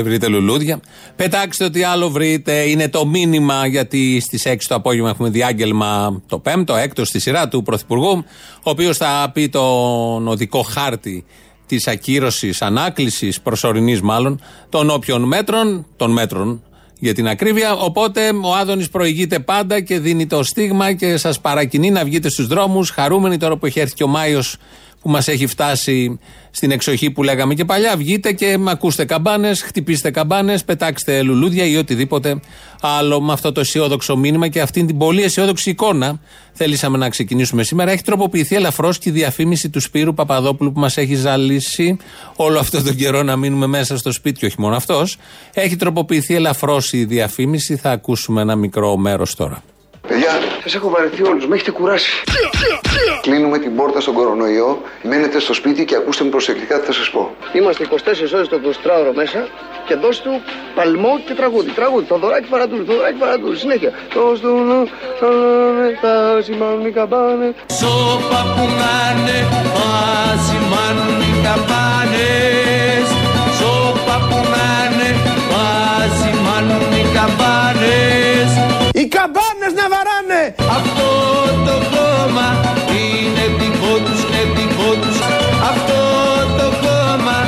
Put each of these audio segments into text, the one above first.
δεν βρείτε λουλούδια, πετάξτε ό,τι άλλο βρείτε. Είναι το μήνυμα γιατί στις 6 το απόγευμα έχουμε διάγγελμα το 5ο, 6ο στη σειρά του Πρωθυπουργού, ο οποίος θα πει τον οδικό χάρτη της ακύρωσης, ανάκλησης, προσωρινής μάλλον, των όποιων μέτρων, των μέτρων για την ακρίβεια. Οπότε ο Άδωνης προηγείται πάντα και δίνει το στίγμα και σας παρακινεί να βγείτε στους δρόμους, χαρούμενοι τώρα που έχει έρθει και ο Μάιος που μας έχει φτάσει στην εξοχή που λέγαμε και παλιά. Βγείτε και ακούστε καμπάνες, χτυπήστε καμπάνες, πετάξτε λουλούδια ή οτιδήποτε άλλο με αυτό το αισιόδοξο μήνυμα και αυτήν την πολύ αισιόδοξη εικόνα θέλησαμε να ξεκινήσουμε σήμερα. Έχει τροποποιηθεί ελαφρώς και η διαφήμιση του Σπύρου Παπαδόπουλου που μας έχει ζαλίσει όλο αυτό τον καιρό να μείνουμε μέσα στο σπίτι και όχι μόνο αυτός. Έχει τροποποιηθεί ελαφρώς η διαφήμιση. Θα ακούσουμε ένα μικρό μέρος τώρα. Παιδιά, σας έχω βαρεθεί όλους, με έχετε κουράσει. Κλείνουμε την πόρτα στον κορονοϊό, μένετε στο σπίτι και ακούστε με προσεκτικά τι θα σας πω. Είμαστε 24 ώρες το 24ωρο μέσα και δώσ' του παλμό και τραγούδι. Τραγούδι, το δωράκι παρατούλου, το δωράκι παρατούλου. Συνέχεια. Το του τα σημάνουν οι καμπάνε. Σώπα που να είναι, τα σημάνουν οι καμπάνες. Σώπα που να είναι, τα σημάνουν οι καμπάνες. Οι καμπάνες να βαράνε. Αυτό το κόμμα είναι δικό τους και δικό τους. Αυτό το κόμμα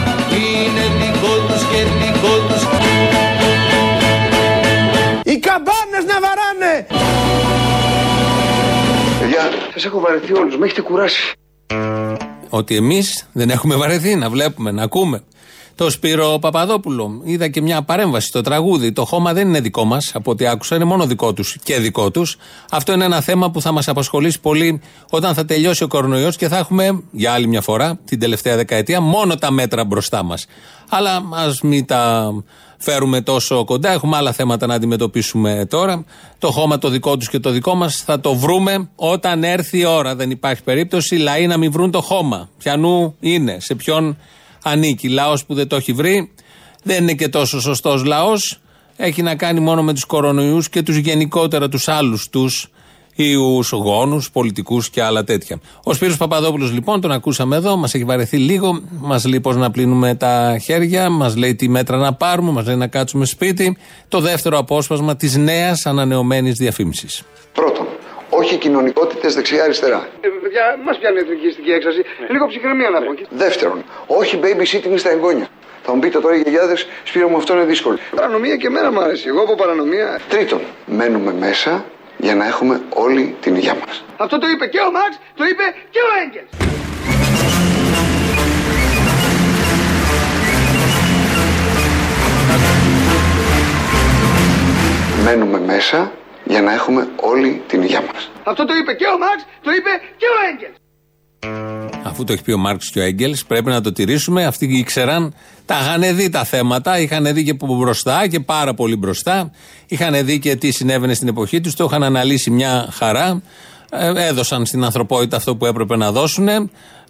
είναι δικό τους και δικό τους. Οι καμπάνες να βαράνε. Παιδιά, σας έχω βαρεθεί όλους, με έχετε κουράσει. Ότι εμείς δεν έχουμε βαρεθεί να βλέπουμε, να ακούμε. Το Σπύρο Παπαδόπουλο. Είδα και μια παρέμβαση στο τραγούδι. Το χώμα δεν είναι δικό μας, από ό,τι άκουσα, είναι μόνο δικό τους και δικό τους. Αυτό είναι ένα θέμα που θα μας απασχολήσει πολύ όταν θα τελειώσει ο κορονοϊός και θα έχουμε για άλλη μια φορά την τελευταία δεκαετία μόνο τα μέτρα μπροστά μας. Αλλά ας μην τα φέρουμε τόσο κοντά. Έχουμε άλλα θέματα να αντιμετωπίσουμε τώρα. Το χώμα το δικό τους και το δικό μας θα το βρούμε όταν έρθει η ώρα. Δεν υπάρχει περίπτωση οι λαοί να μην βρουν το χώμα. Ποιανού είναι, σε ποιον ανήκει. Λαός που δεν το έχει βρει δεν είναι και τόσο σωστός λαός. Έχει να κάνει μόνο με τους κορονοϊούς και τους γενικότερα τους άλλους τους ιούς, γόνους, πολιτικούς και άλλα τέτοια. Ο Σπύρος Παπαδόπουλος λοιπόν, τον ακούσαμε εδώ, μας έχει βαρεθεί λίγο, μας λέει πώς να πλύνουμε τα χέρια, μας λέει τι μέτρα να πάρουμε, μας λέει να κάτσουμε σπίτι. Το δεύτερο απόσπασμα της νέας ανανεωμένης διαφήμισης. Πρώτον, όχι κοινωνικότητες δεξιά-αριστερά. Ε, παιδιά, μας πιάνει η εθνικιστική έξαρση. Λίγο ψυχραιμία να πω. Δεύτερον, όχι babysitting στα εγγόνια. Θα μου πείτε τώρα οι γιαγιάδες, Σπύρο μου αυτό είναι δύσκολο. Παρανομία και εμένα μου αρέσει. Εγώ από παρανομία. Τρίτον, μένουμε μέσα για να έχουμε όλη την υγεία μας. Αυτό το είπε και ο Μαξ, το είπε και ο Έγκελς. Μένουμε μέσα για να έχουμε όλη την υγεία μας. Αυτό το είπε και ο Μαξ, το είπε και ο Έγκελς. Αφού το έχει πει ο Μάρξ και ο Έγκελς, πρέπει να το τηρήσουμε. Αυτοί ήξεραν, τα είχαν δει τα θέματα, είχαν δει και από μπροστά και πάρα πολύ μπροστά. Είχαν δει και τι συνέβαινε στην εποχή τους, το είχαν αναλύσει μια χαρά. Ε, έδωσαν στην ανθρωπότητα αυτό που έπρεπε να δώσουν.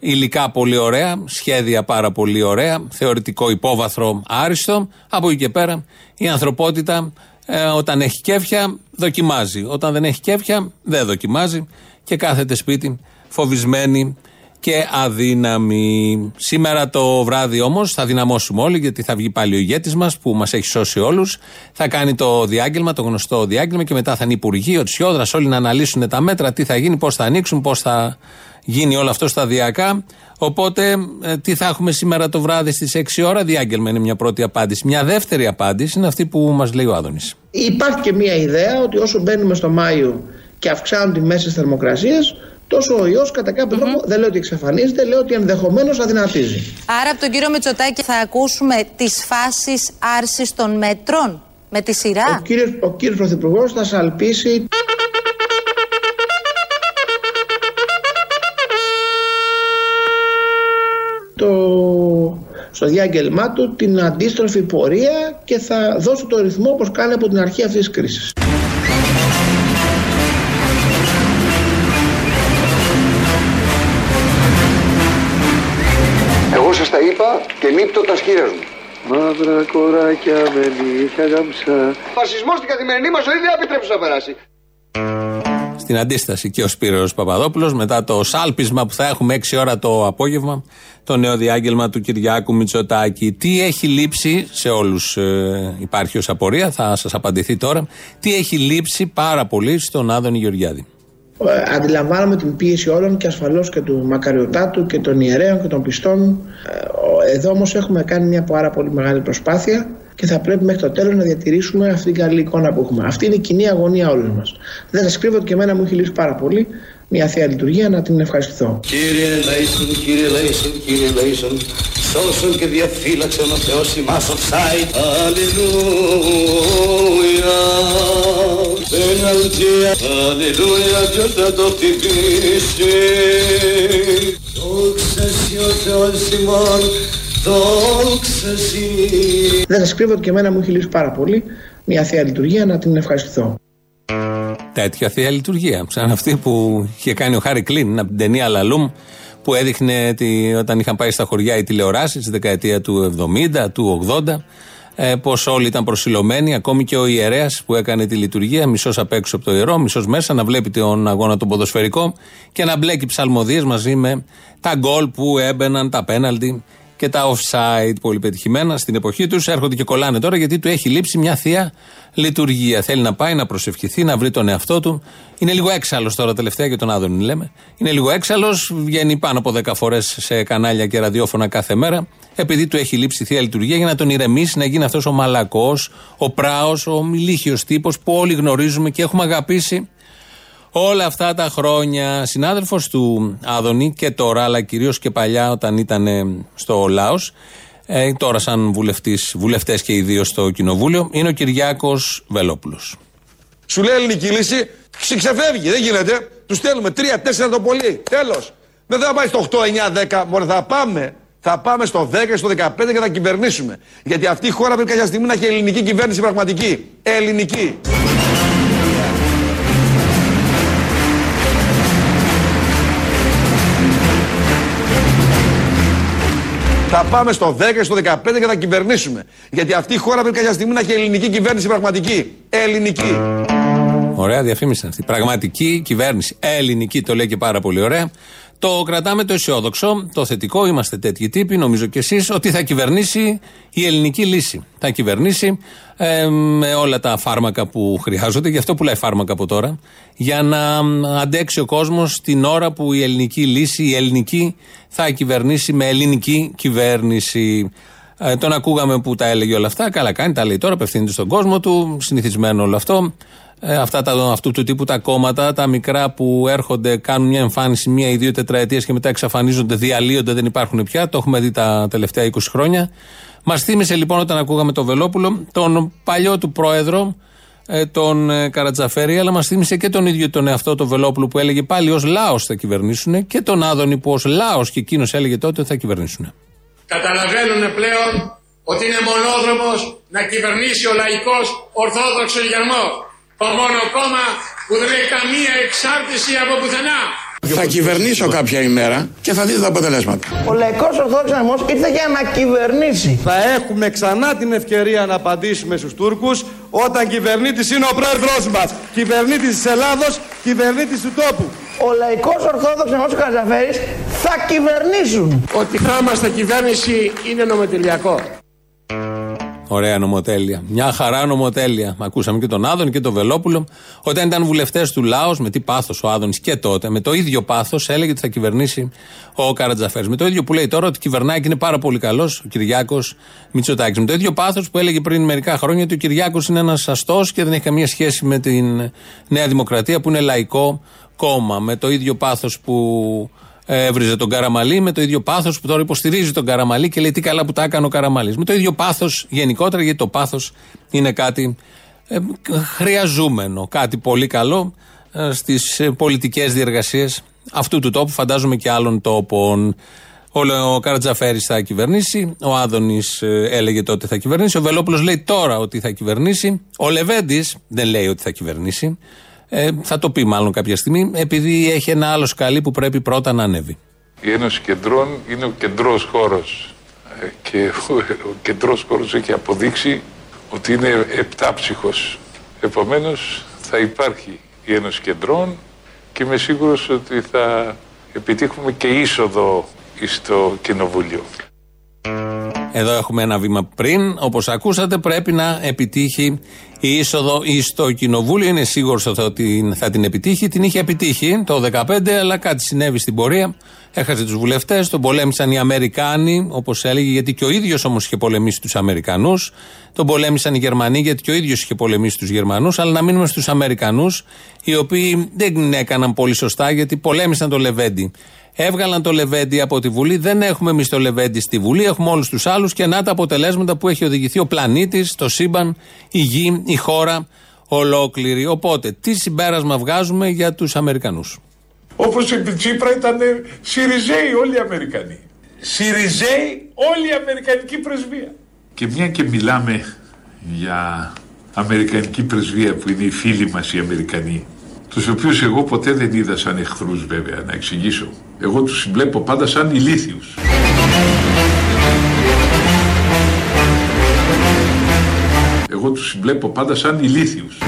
Υλικά πολύ ωραία, σχέδια πάρα πολύ ωραία, θεωρητικό υπόβαθρο άριστο. Από εκεί και πέρα η ανθρωπότητα ε, όταν έχει κέφια δοκιμάζει. Όταν δεν έχει κέφια δεν δοκιμάζει και κάθεται σπίτι φοβισμένη και αδύναμη. Σήμερα το βράδυ όμως θα δυναμώσουμε όλοι, γιατί θα βγει πάλι ο ηγέτης μας που μας έχει σώσει όλους. Θα κάνει το διάγγελμα, το γνωστό διάγγελμα και μετά θα είναι υπουργοί, ο Τσιόδρας, όλοι να αναλύσουν τα μέτρα, τι θα γίνει, πώς θα ανοίξουν, πώς θα γίνει όλο αυτό σταδιακά. Οπότε, ε, τι θα έχουμε σήμερα το βράδυ στις 6 ώρα, διάγγελμα είναι μια πρώτη απάντηση. Μια δεύτερη απάντηση είναι αυτή που μας λέει ο Άδωνης. Υπάρχει και μια ιδέα ότι όσο μπαίνουμε στο Μάιο και αυξάνουν οι μέσες θερμοκρασίε, τόσο ο ιός κατά κάποιο τρόπο δεν λέω ότι εξαφανίζεται, λέω ότι ενδεχομένως αδυνατίζει. Άρα από τον κύριο Μητσοτάκη θα ακούσουμε τις φάσεις άρσης των μέτρων με τη σειρά; Ο κύριος, ο κύριος Πρωθυπουργός θα σαλπίσει στο διάγγελμά του την αντίστροφη πορεία και θα δώσει το ρυθμό όπως κάνει από την αρχή αυτής της κρίσης. Εγώ σας τα είπα και λείπτω τα σκύρες μου. Μαύρα κοράκια με νύχια γαμψά. Φασισμός στην καθημερινή μας ζωή δεν επιτρέψει να περάσει. Στην αντίσταση και ο Σπύρος Παπαδόπουλος μετά το σάλπισμα που θα έχουμε 6 ώρα το απόγευμα το νέο διάγγελμα του Κυριάκου Μητσοτάκη. Τι έχει λείψει σε όλους ε, υπάρχει ως απορία, θα σας απαντηθεί τώρα. Τι έχει λείψει πάρα πολύ στον Άδωνη Γεωργιάδη. Ε, Αντιλαμβάνομαι την πίεση όλων και ασφαλώς και του Μακαριωτάτου και των ιερέων και των πιστών. Ε, ο- Εδώ όμως έχουμε κάνει μια πάρα πολύ μεγάλη προσπάθεια και θα πρέπει μέχρι το τέλος να διατηρήσουμε αυτή την καλή εικόνα που έχουμε. Αυτή είναι η κοινή αγωνία όλων μας. Δεν σας κρύβω ότι και εμένα μου έχει λύσει πάρα πολύ μια Θεία Λειτουργία να την ευχαριστηθώ. Κύριε Λέισον, Κύριε Λέισον, Κύριε Λέισον, σώσον και διαφύλαξον ο Θεός ημάς ο Ψάι. Αλληλούια, πέναλτια, Αλληλούια, ποιος θα το χτυπήσει. Δόξα σοι ο Θεός ημών, δόξα σοι. Δεν σας κρύβω ότι και εμένα μου έχει λύσει πάρα πολύ μια Θεία Λειτουργία να την ευχαριστηθώ. Τέτοια θεία λειτουργία. Σαν αυτή που είχε κάνει ο Χάρη Κλίν από την ταινία Λαλούμ που έδειχνε τη, όταν είχαν πάει στα χωριά οι τηλεοράσεις στη δεκαετία του 70, του 80. Ε, Πως όλοι ήταν προσιλωμένοι, ακόμη και ο ιερέας που έκανε τη λειτουργία, μισός απ' έξω από το ιερό, μισός μέσα, να βλέπει τον αγώνα τον ποδοσφαιρικό και να μπλέκει ψαλμοδίες μαζί με τα γκολ που έμπαιναν, τα πέναλτι και τα offside πολύ πετυχημένα στην εποχή τους. Έρχονται και κολλάνε τώρα γιατί του έχει λείψει μια θεία λειτουργία. Θέλει να πάει να προσευχηθεί, να βρει τον εαυτό του. Είναι λίγο έξαλλος τώρα τελευταία για τον Άδωνη λέμε. Είναι λίγο έξαλλος, βγαίνει πάνω από 10 φορές σε κανάλια και ραδιόφωνα κάθε μέρα. Επειδή του έχει λείψει η θεία λειτουργία για να τον ηρεμήσει, να γίνει αυτός ο μαλακός, ο πράος, ο μιλίχιο τύπος που όλοι γνωρίζουμε και έχουμε αγαπήσει όλα αυτά τα χρόνια. Συνάδελφος του Άδωνη και τώρα, αλλά κυρίως και παλιά όταν ήταν ε, στο Λάος, ε, τώρα σαν βουλευτής, βουλευτές και οι δύο στο Κοινοβούλιο, είναι ο Κυριάκος Βελόπουλος. Σου λέει ελληνική λύση, ξεφεύγει, δεν γίνεται. Τους στέλνουμε 3-4 το πολύ. Τέλος. Δεν θα πάει στο 8, 9, 10. Μόνο θα πάμε. Θα πάμε στο 10 και στο 15 και θα κυβερνήσουμε. Γιατί αυτή η χώρα πρέπει κάποια στιγμή να έχει ελληνική κυβέρνηση πραγματική. Ελληνική. Θα πάμε στο 10 και στο 15 και θα κυβερνήσουμε. Γιατί αυτή η χώρα πρέπει κάποια στιγμή να έχει ελληνική κυβέρνηση πραγματική. Ελληνική. Ωραία διαφήμιση είναι αυτή. Πραγματική κυβέρνηση. Ελληνική το λέει και πάρα πολύ ωραία. Το κρατάμε το αισιόδοξο, το θετικό, είμαστε τέτοιοι τύποι, νομίζω κι εσείς, ότι θα κυβερνήσει η ελληνική λύση. Θα κυβερνήσει ε, με όλα τα φάρμακα που χρειάζονται, γι' αυτό πουλάει φάρμακα από τώρα, για να αντέξει ο κόσμος την ώρα που η ελληνική λύση, η ελληνική, θα κυβερνήσει με ελληνική κυβέρνηση. Ε, τον ακούγαμε που τα έλεγε όλα αυτά. Καλά κάνει, τα λέει τώρα, απευθύνεται στον κόσμο του. Συνηθισμένο όλο αυτό. Ε, αυτά τα, αυτού του τύπου τα κόμματα, τα μικρά που έρχονται, κάνουν μια εμφάνιση μία ή δύο τετραετίες και μετά εξαφανίζονται, διαλύονται, δεν υπάρχουν πια. Το έχουμε δει τα τελευταία 20 χρόνια. Μας θύμισε λοιπόν όταν ακούγαμε τον Βελόπουλο, τον παλιό του πρόεδρο, ε, τον ε, Καρατζαφέρη, αλλά μας θύμισε και τον ίδιο τον εαυτό του Βελόπουλου που έλεγε πάλι ως λαός θα κυβερνήσουν και τον Άδωνη που ως λαός και εκείνος έλεγε τότε ότι θα κυβερνήσουν. καταλαβαίνουν πλέον ότι είναι μονόδρομος να κυβερνήσει ο λαϊκός ορθόδοξος γερμός. Το μόνο κόμμα που δεν έχει καμία εξάρτηση από πουθενά. Θα κυβερνήσω κάποια ημέρα και θα δείτε τα αποτελέσματα. Ο Λαϊκός Ορθόδοξος Αρμός ήρθε για να κυβερνήσει. Θα έχουμε ξανά την ευκαιρία να απαντήσουμε στους Τούρκους όταν κυβερνήτης είναι ο πρόεδρος μας. Κυβερνήτης της Ελλάδος, κυβερνήτης του τόπου. Ο Λαϊκός Ορθόδοξος Αρμός του Καρατζαφέρης θα κυβερνήσουν. Ότι θα είμαστε κυβέρνηση είναι νομοτελειακό. Ωραία νομοτέλεια. Μια χαρά νομοτέλεια. Ακούσαμε και τον Άδων και τον Βελόπουλο. Όταν ήταν βουλευτές του Λάος, με τι πάθος ο Άδωνης και τότε, με το ίδιο πάθος έλεγε ότι θα κυβερνήσει ο Καρατζαφέρης. Με το ίδιο που λέει τώρα ότι κυβερνάει και είναι πάρα πολύ καλός ο Κυριάκος Μητσοτάκης. Με το ίδιο πάθος που έλεγε πριν μερικά χρόνια ότι ο Κυριάκος είναι ένας αστός και δεν έχει καμία σχέση με την Νέα Δημοκρατία που είναι λαϊκό κόμμα. Με το ίδιο πάθος που έβριζε τον Καραμαλή με το ίδιο πάθος που τώρα υποστηρίζει τον Καραμαλή και λέει τι καλά που τα έκανε ο Καραμαλής. Με το ίδιο πάθος γενικότερα, γιατί το πάθος είναι κάτι ε, χρειαζούμενο, κάτι πολύ καλό ε, στις πολιτικές διεργασίες αυτού του τόπου, φαντάζομαι και άλλων τόπων. Ο, ο Καρατζαφέρης θα κυβερνήσει. Ο Άδωνης έλεγε τότε θα κυβερνήσει. Ο Βελόπουλος λέει τώρα ότι θα κυβερνήσει. Ο Λεβέντης δεν λέει ότι θα κυβερνήσει. Ε, θα το πει μάλλον κάποια στιγμή, επειδή έχει ένα άλλο σκαλί που πρέπει πρώτα να ανέβει. Η Ένωση Κεντρών είναι ο κεντρός χώρος. Και ο, ο κεντρός χώρος έχει αποδείξει ότι είναι επτάψυχος. Επομένως θα υπάρχει η Ένωση Κεντρών και είμαι σίγουρος ότι θα επιτύχουμε και είσοδο στο Κοινοβούλιο. Εδώ έχουμε ένα βήμα πριν. Όπως ακούσατε, πρέπει να επιτύχει η είσοδο στο κοινοβούλιο. Είναι σίγουρος ότι θα την επιτύχει. Την είχε επιτύχει το 2015, αλλά κάτι συνέβη στην πορεία. Έχασε τους βουλευτές, τον πολέμησαν οι Αμερικάνοι, όπως έλεγε, γιατί και ο ίδιος όμως είχε πολεμήσει τους Αμερικανούς. Τον πολέμησαν οι Γερμανοί, γιατί και ο ίδιος είχε πολεμήσει τους Γερμανούς. Αλλά να μείνουμε στους Αμερικανούς, οι οποίοι δεν έκαναν πολύ σωστά, γιατί πολέμησαν τον Λεβέντι. Έβγαλαν το Λεβέντι από τη Βουλή. Δεν έχουμε εμείς το Λεβέντι στη Βουλή. Έχουμε όλους τους άλλους και να τα αποτελέσματα που έχει οδηγηθεί ο πλανήτης, το σύμπαν, η γη, η χώρα ολόκληρη. Οπότε, τι συμπέρασμα βγάζουμε για τους Αμερικανούς. Όπως επί Τσίπρα ήταν Σιριζέοι όλοι οι Αμερικανοί. Σιριζέοι όλη η Αμερικανική πρεσβεία. Και μια και μιλάμε για Αμερικανική πρεσβεία που είναι οι φίλοι μας οι Αμερικανοί τους οποίους εγώ ποτέ δεν είδα σαν εχθρούς βέβαια, να εξηγήσω. Εγώ τους συμπλέπω πάντα σαν ηλίθιους. Εγώ τους συμπλέπω πάντα σαν ηλίθιους.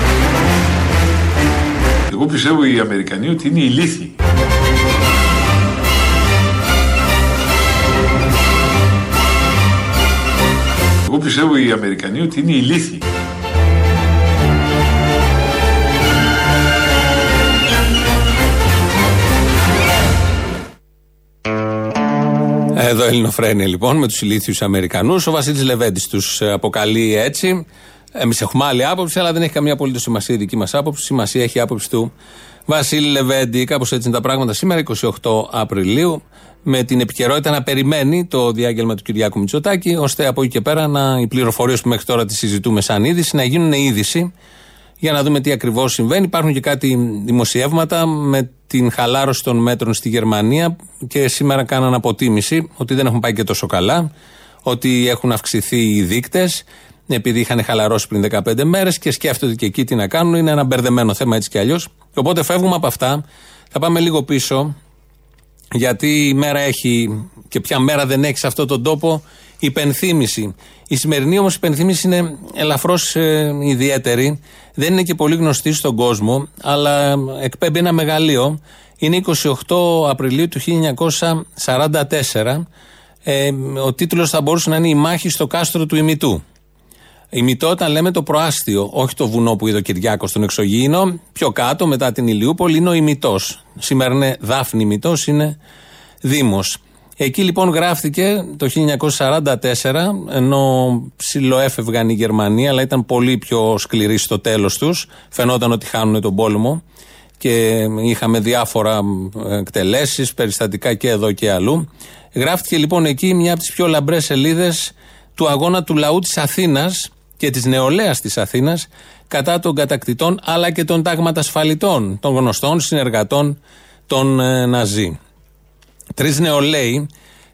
Εγώ πιστεύω οι Αμερικανοί ότι είναι ηλίθιοι. Εγώ πιστεύω οι Αμερικανοί ότι είναι ηλίθιοι. Εδώ Ελληνοφρένια λοιπόν με τους ηλίθιους Αμερικανούς. Ο Βασίλης Λεβέντης τους αποκαλεί έτσι. Εμείς έχουμε άλλη άποψη, αλλά δεν έχει καμία απολύτως σημασία η δική μας άποψη. Σημασία έχει η άποψη του Βασίλη Λεβέντη. Κάπως έτσι είναι τα πράγματα σήμερα, 28 Απριλίου, με την επικαιρότητα να περιμένει το διάγγελμα του Κυριάκου Μητσοτάκη, ώστε από εκεί και πέρα να, οι πληροφορίες που μέχρι τώρα τις συζητούμε σαν είδηση να γίνουν είδηση για να δούμε τι ακριβώς συμβαίνει. Υπάρχουν και κάτι δημοσιεύματα με την χαλάρωση των μέτρων στη Γερμανία και σήμερα κάναν αποτίμηση ότι δεν έχουν πάει και τόσο καλά, ότι έχουν αυξηθεί οι δείκτες επειδή είχαν χαλαρώσει πριν 15 μέρες και σκέφτονται και εκεί τι να κάνουν. Είναι ένα μπερδεμένο θέμα έτσι κι αλλιώς. Οπότε φεύγουμε από αυτά. Θα πάμε λίγο πίσω, γιατί η μέρα έχει και ποια μέρα δεν έχει σε αυτόν τον τόπο υπενθύμηση. Η σημερινή όμως υπενθύμηση είναι ελαφρώς ε, ιδιαίτερη. Δεν είναι και πολύ γνωστή στον κόσμο, αλλά εκπέμπει ένα μεγαλείο. Είναι 28 Απριλίου του 1944. Ε, ο τίτλος θα μπορούσε να είναι «Η μάχη στο κάστρο του ημιτού». Ημιτό όταν λέμε το προάστιο, όχι το βουνό που είδε ο Κυριάκος στον εξωγήινο, πιο κάτω μετά την Ηλιούπολη είναι ο ημιτός. Σήμερα είναι Δάφνη ημιτός, είναι Δήμος. Εκεί λοιπόν γράφτηκε το 1944, ενώ ψιλοέφευγαν οι Γερμανοί, αλλά ήταν πολύ πιο σκληροί στο τέλος τους. Φαινόταν ότι χάνουν τον πόλεμο και είχαμε διάφορα εκτελέσεις, περιστατικά και εδώ και αλλού. Γράφτηκε λοιπόν εκεί μια από τις πιο λαμπρές σελίδες του αγώνα του λαού της Αθήνας και της νεολαίας της Αθήνας κατά των κατακτητών αλλά και των τάγματασφαλιτών, των γνωστών συνεργατών των ε, Ναζί. Τρεις νεολαίοι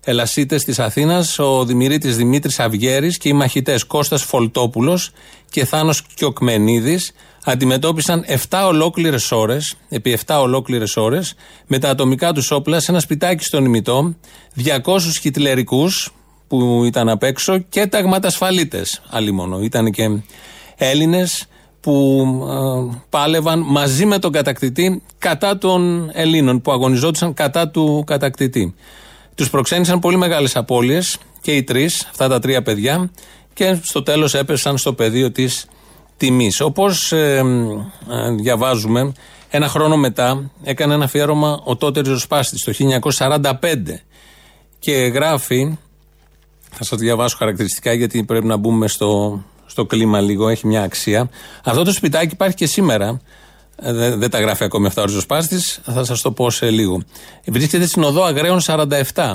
ελασίτες της Αθήνας, ο Δημηρίτη Δημήτρης Αυγέρη και οι μαχητές Κώστας Φολτόπουλος και Θάνος Κιοκμενίδης αντιμετώπισαν 7 ολόκληρες ώρες, επί 7 ολόκληρες ώρες, με τα ατομικά τους όπλα σε ένα σπιτάκι στον ημιτό, 200 χιτλερικούς που ήταν απ' έξω και ταγματασφαλίτε. Άλλη μόνο. Ήταν και Έλληνες που ε, πάλευαν μαζί με τον κατακτητή κατά των Ελλήνων που αγωνιζόντουσαν κατά του κατακτητή. Τους προξένησαν πολύ μεγάλες απώλειες και οι τρεις, αυτά τα τρία παιδιά, και στο τέλος έπεσαν στο πεδίο της τιμής. Όπως ε, ε, διαβάζουμε, ένα χρόνο μετά έκανε ένα αφιέρωμα ο τότε ριζοσπάστη το 1945 και γράφει. Θα σας διαβάσω χαρακτηριστικά γιατί πρέπει να μπούμε στο, στο κλίμα λίγο, έχει μια αξία. Αυτό το σπιτάκι υπάρχει και σήμερα. Ε, δεν, δεν τα γράφει ακόμη αυτά ο ριζοσπάστη, θα σας το πω σε λίγο. Βρίσκεται στην οδό Αγραίων 47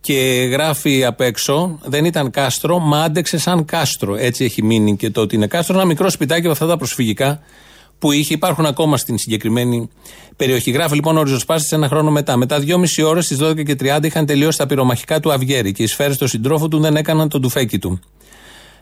και γράφει απ' έξω, δεν ήταν κάστρο, μα άντεξε σαν κάστρο. Έτσι έχει μείνει και το ότι είναι κάστρο. Ένα μικρό σπιτάκι από αυτά τα προσφυγικά που είχε. Υπάρχουν ακόμα στην συγκεκριμένη περιοχή. Γράφει λοιπόν ο Ριζοσπάστη ένα χρόνο μετά. Μετά δυόμιση ώρες στις 12 και 30 είχαν τελειώσει τα πυρομαχικά του Αυγέρη και οι σφαίρες του συντρόφου του δεν έκαναν τον τουφέκι του.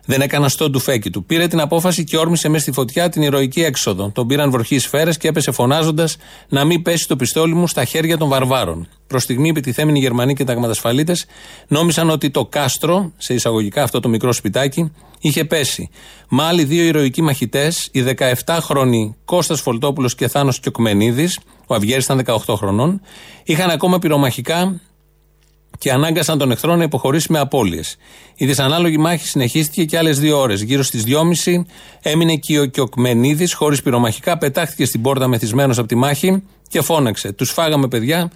Δεν έκαναν στο τουφέκι του. Πήρε την απόφαση και όρμησε μέσα στη φωτιά την ηρωική έξοδο. Τον πήραν βροχή σφαίρες και έπεσε φωνάζοντας να μην πέσει το πιστόλι μου στα χέρια των βαρβάρων. Προς στιγμή, επιτιθέμενοι Γερμανοί και ταγματασφαλίτες νόμισαν ότι το κάστρο, σε εισαγωγικά αυτό το μικρό σπιτάκι, είχε πέσει. Μα άλλοι δύο ηρωικοί μαχητές, οι 17χρονοι Κώστας Φολτόπουλος και Θάνος Κιοκμενίδης, ο Αυγέρης ήταν 18 χρονών, είχαν ακόμα πυρομαχικά και ανάγκασαν τον εχθρό να υποχωρήσει με απώλειες. Η δυσανάλογη μάχη συνεχίστηκε και άλλες δύο ώρες. Γύρω στις 2.30 έμεινε και ο Κιοκμενίδης χωρίς πυρομαχικά, πετάχτηκε στην πόρτα μεθυσμένος από τη μάχη και φώναξε: Τους φάγαμε, παιδιά,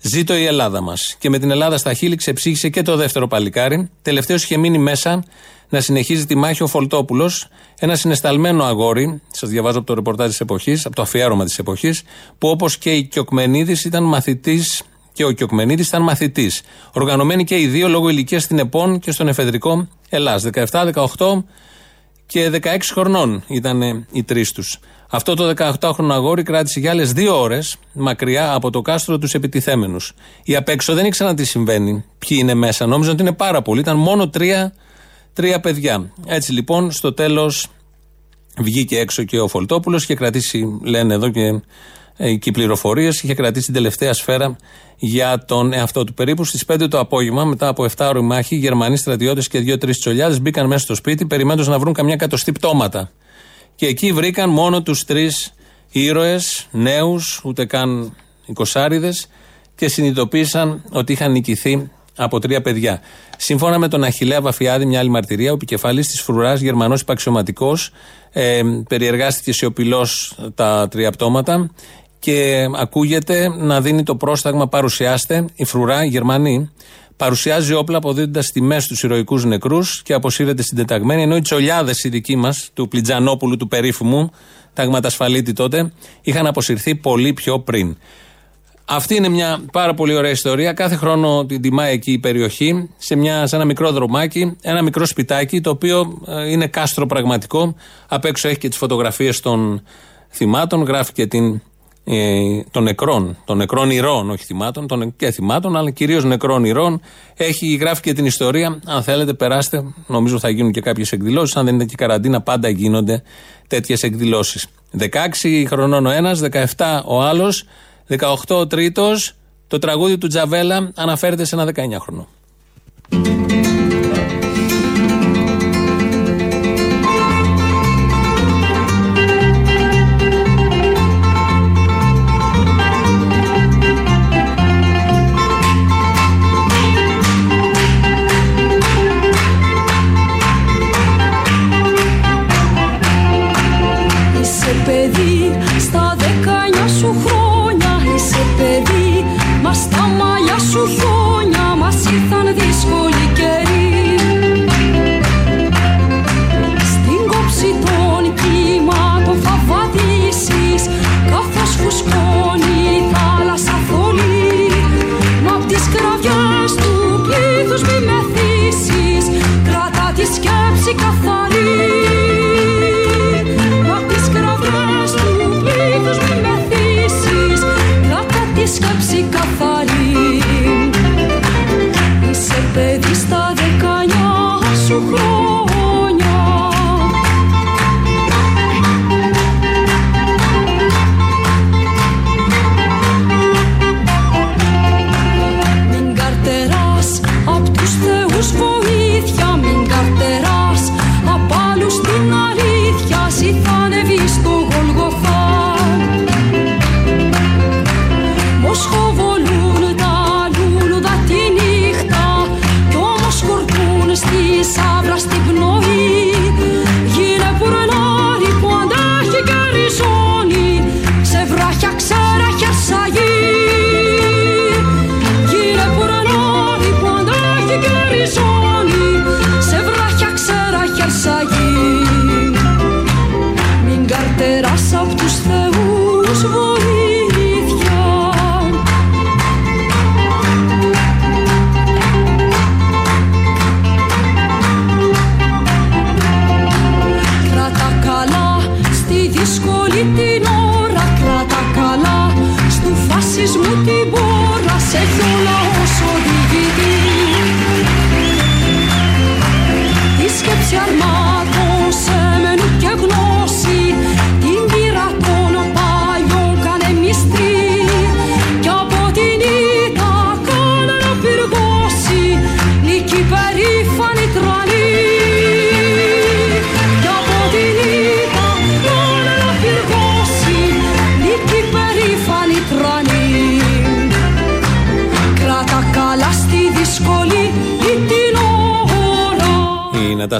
ζήτω η Ελλάδα μας. Και με την Ελλάδα στα χείλη ξεψύχησε και το δεύτερο παλικάρι. Τελευταίος είχε μείνει μέσα να συνεχίζει τη μάχη ο Φολτόπουλος, ένα συνεσταλμένο αγόρι, σας διαβάζω από το ρεπορτάζ της εποχής, από το αφιέρωμα της εποχής, που όπως και η Κιοκμενίδης ήταν μαθητής και ο Κιοκμενίδη ήταν μαθητής. Οργανωμένοι και οι δύο λόγω ηλικίας στην ΕΠΟΝ και στον εφεδρικό Ελλάς. 17, 18 και 16 χρονών ήταν οι τρεις τους. Αυτό το 18χρονο αγόρι κράτησε για άλλες δύο ώρες μακριά από το κάστρο τους επιτιθέμενους. Οι απ' έξω δεν ήξεραν τι συμβαίνει, ποιοι είναι μέσα. Νόμιζαν ότι είναι πάρα πολλοί. Ήταν μόνο τρία, τρία παιδιά. Έτσι λοιπόν στο τέλος βγήκε έξω και ο Φολτόπουλος και κρατήσει, λένε εδώ και εκεί πληροφορίες. Είχε κρατήσει την τελευταία σφαίρα για τον εαυτό του. Περίπου στις 5 το απόγευμα, μετά από 7 ώρε μάχη, οι Γερμανοί στρατιώτες και δύο-τρει τσολιάδες μπήκαν μέσα στο σπίτι, περιμένοντας να βρουν καμιά κατοστή πτώματα. Και εκεί βρήκαν μόνο τους τρεις ήρωες, νέους, ούτε καν εικοσάριδες, και συνειδητοποίησαν ότι είχαν νικηθεί από τρία παιδιά. Σύμφωνα με τον Αχηλέα Βαφιάδη, μια άλλη μαρτυρία, ο επικεφαλής της φρουράς, Γερμανός υπαξιωματικός, ε, περιεργάστηκε σιωπηλός τα τρία πτώματα και ακούγεται να δίνει το πρόσταγμα παρουσιάστε, η φρουρά, η Γερμανή, παρουσιάζει όπλα αποδίδοντας τιμές στους ηρωικούς νεκρούς και αποσύρεται συντεταγμένη, ενώ οι τσολιάδες οι δικοί μας, του Πλιτζανόπουλου, του περίφημου, ταγματασφαλίτη τότε, είχαν αποσυρθεί πολύ πιο πριν. Αυτή είναι μια πάρα πολύ ωραία ιστορία. Κάθε χρόνο την τιμάει εκεί η περιοχή, σε, μια, σε ένα μικρό δρομάκι, ένα μικρό σπιτάκι, το οποίο ε, είναι κάστρο πραγματικό. Απ' έξω έχει και τις φωτογραφίες των θυμάτων, γράφει και την ε, των νεκρών, των νεκρών ηρών, όχι θυμάτων, των, και θυμάτων, αλλά κυρίως νεκρών ηρών. Έχει γράφει και την ιστορία. Αν θέλετε, περάστε. Νομίζω θα γίνουν και κάποιες εκδηλώσεις. Αν δεν είναι και καραντίνα, πάντα γίνονται τέτοιες εκδηλώσεις. 16 χρονών ο ένας, 17 ο άλλος, 18 ο τρίτος. Το τραγούδι του Τζαβέλα αναφέρεται σε ένα 19χρονο.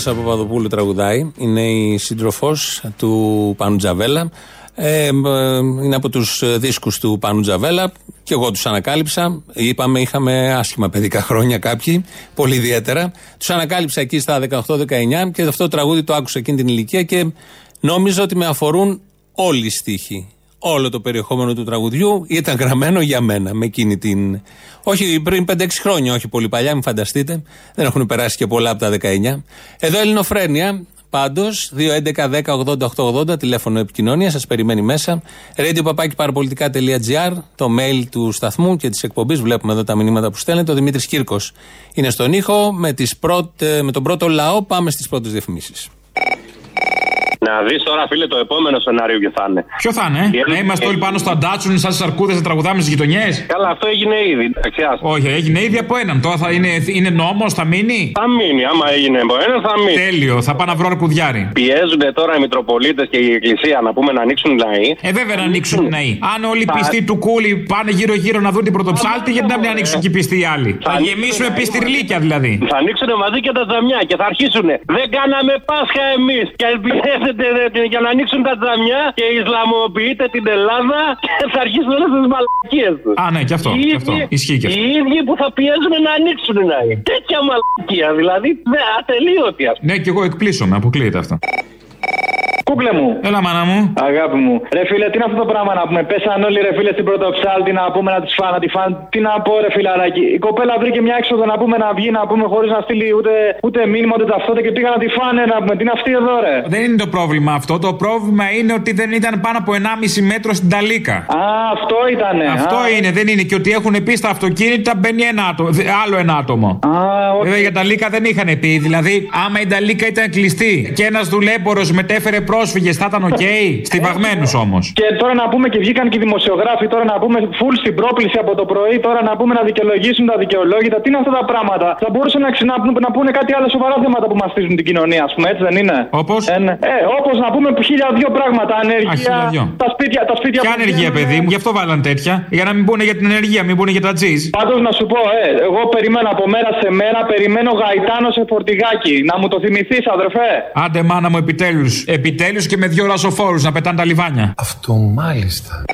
Η Νατάσα Παπαδοπούλου τραγουδάει. Είναι η σύντροφος του Πάνου Τζαβέλα. Ε, ε, είναι από τους δίσκους του Πάνου Τζαβέλα και εγώ τους ανακάλυψα. Είπαμε, είχαμε άσχημα παιδικά χρόνια κάποιοι, πολύ ιδιαίτερα. Τους ανακάλυψα εκεί στα 18-19 και αυτό το τραγούδι το άκουσα εκείνη την ηλικία και νόμιζα ότι με αφορούν όλοι οι στίχοι. Όλο το περιεχόμενο του τραγουδιού ήταν γραμμένο για μένα με εκείνη την. Όχι πριν 5-6 χρόνια, όχι πολύ παλιά, μην φανταστείτε. Δεν έχουν περάσει και πολλά από τα 19. Εδώ Ελληνοφρένια, πάντως, 2.11.10.80.880, τηλέφωνο επικοινωνία, σας περιμένει μέσα. radio.parapolitica.gr, το mail του σταθμού και της εκπομπής. Βλέπουμε εδώ τα μηνύματα που στέλνετε. Ο Δημήτρης Κύρκος είναι στον ήχο. Με, τις πρώτε, με τον πρώτο λαό πάμε στις πρώτες διαφημίσεις. Να δεις τώρα, φίλε, το επόμενο σενάριο ποιο θα είναι. Ποιο θα είναι, Η να είμαστε όλοι πάνω στα ντάτσουν, σαν σαρκούδε να τραγουδάμε στις γειτονιές. Καλά, αυτό έγινε ήδη. Εντάξει, άστο. Όχι, έγινε ήδη από έναν. Τώρα θα είναι, είναι νόμος, θα μείνει; Θα μείνει, άμα έγινε από ένα, θα μείνει. Τέλειο, θα πάω να βρω αρκουδιάρι. Πιέζονται τώρα οι Μητροπολίτες και η Εκκλησία να πούμε να ανοίξουν οι ναοί. Ε, βέβαια να ανοίξουν οι ναοί. Αν όλοι οι πιστοί του κούλι πάνε γύρω-γύρω να δουν την πρωτοψάλτη, γιατί να μην ανοίξουν και οι πιστοί οι άλλοι; Θα γεμίσουμε πιστηρλίκια δηλαδή. Θα ανοίξουν μαζί και τα τζαμιά και θα αρχίσουν. Δεν κάναμε Πάσχα εμείς. Και πιέζετε δε- για να ανοίξουν τα τζαμιά και Ισλαμοποιείτε την Ελλάδα και θα αρχίσουν όλες τις μαλακίες τους. Α, ναι, και αυτό. Οι Και αυτό. ίδιοι- Ισχύει και αυτό. Οι ίδιοι που θα πιέζουν να ανοίξουν οι ναοί. Τέτοια μαλακία δηλαδή. δε, Ατελείωτη αυτή. Ναι, και εγώ εκπλήσωμαι, αποκλείεται αυτό. Κούκλε μου. Έλα, μάνα μου. Αγάπη μου. Ρε φίλε, τι είναι αυτό το πράγμα να πούμε; Πέσαν όλοι ρε φίλε στην πρωτοψάλτη να πούμε να τη φάνε, να τη φάνε. Τι να πω, ρε φιλαράκι. Η κοπέλα βρήκε μια έξοδο να πούμε να βγει, να πούμε χωρίς να στείλει ούτε, ούτε μήνυμα ούτε ταυτότητα και πήγα να τη φάνε να πούμε. Τι είναι αυτή εδώ, ρε; Δεν είναι το πρόβλημα αυτό. Το πρόβλημα είναι ότι δεν ήταν πάνω από 1,5 μέτρο στην Ταλίκα. Α, αυτό ήτανε. Αυτό Α. είναι, δεν είναι. Και ότι έχουν πει στα αυτοκίνητα μπαίνει ένα άτομο, δε- άλλο ένα άτομο. Α, όχι. Βέβαια για νταλίκα δεν είχαν πει. Δηλαδή, άμα η νταλίκα ήταν κλειστή και ένας δουλέμπορος μετέφερε πρόσφυγες, θα ήταν οκ; Στοιβαγμένους όμως. Και τώρα να πούμε και βγήκαν και οι δημοσιογράφοι τώρα να πούμε full στην πρόκληση από το πρωί τώρα να πούμε να δικαιολογήσουν τα δικαιολόγητα. Τι είναι αυτά τα πράγματα; Θα μπορούσαν να, ξυ- να, να πούνε κάτι άλλο σοβαρά θέματα που μαστίζουν την κοινωνία, ας πούμε, έτσι δεν είναι; Όπως; Ε, ναι. ε, όπως να πούμε χίλια δύο πράγματα. Ανεργία. χίλια δυο. τα σπίτια, τα σπίτια Ποια που ανεργία, βγαίνουν, παιδί μου, γι' αυτό βάλαν τέτοια. Για να μην πούνε για την ανεργία, μην πούνε για τα τζιζ. Πάντως να σου πω, ε, εγώ περιμένω από μέρα σε μέρα, περιμένω γαϊτάνο σε φορτηγάκι. Να μου το θυμηθείς, αδερφέ. Άντε, μάνα μου, επιτέλους. Επιτέλους και με δύο ρασοφόρου να πετάνε τα λιβάνια. Αυτό μάλιστα.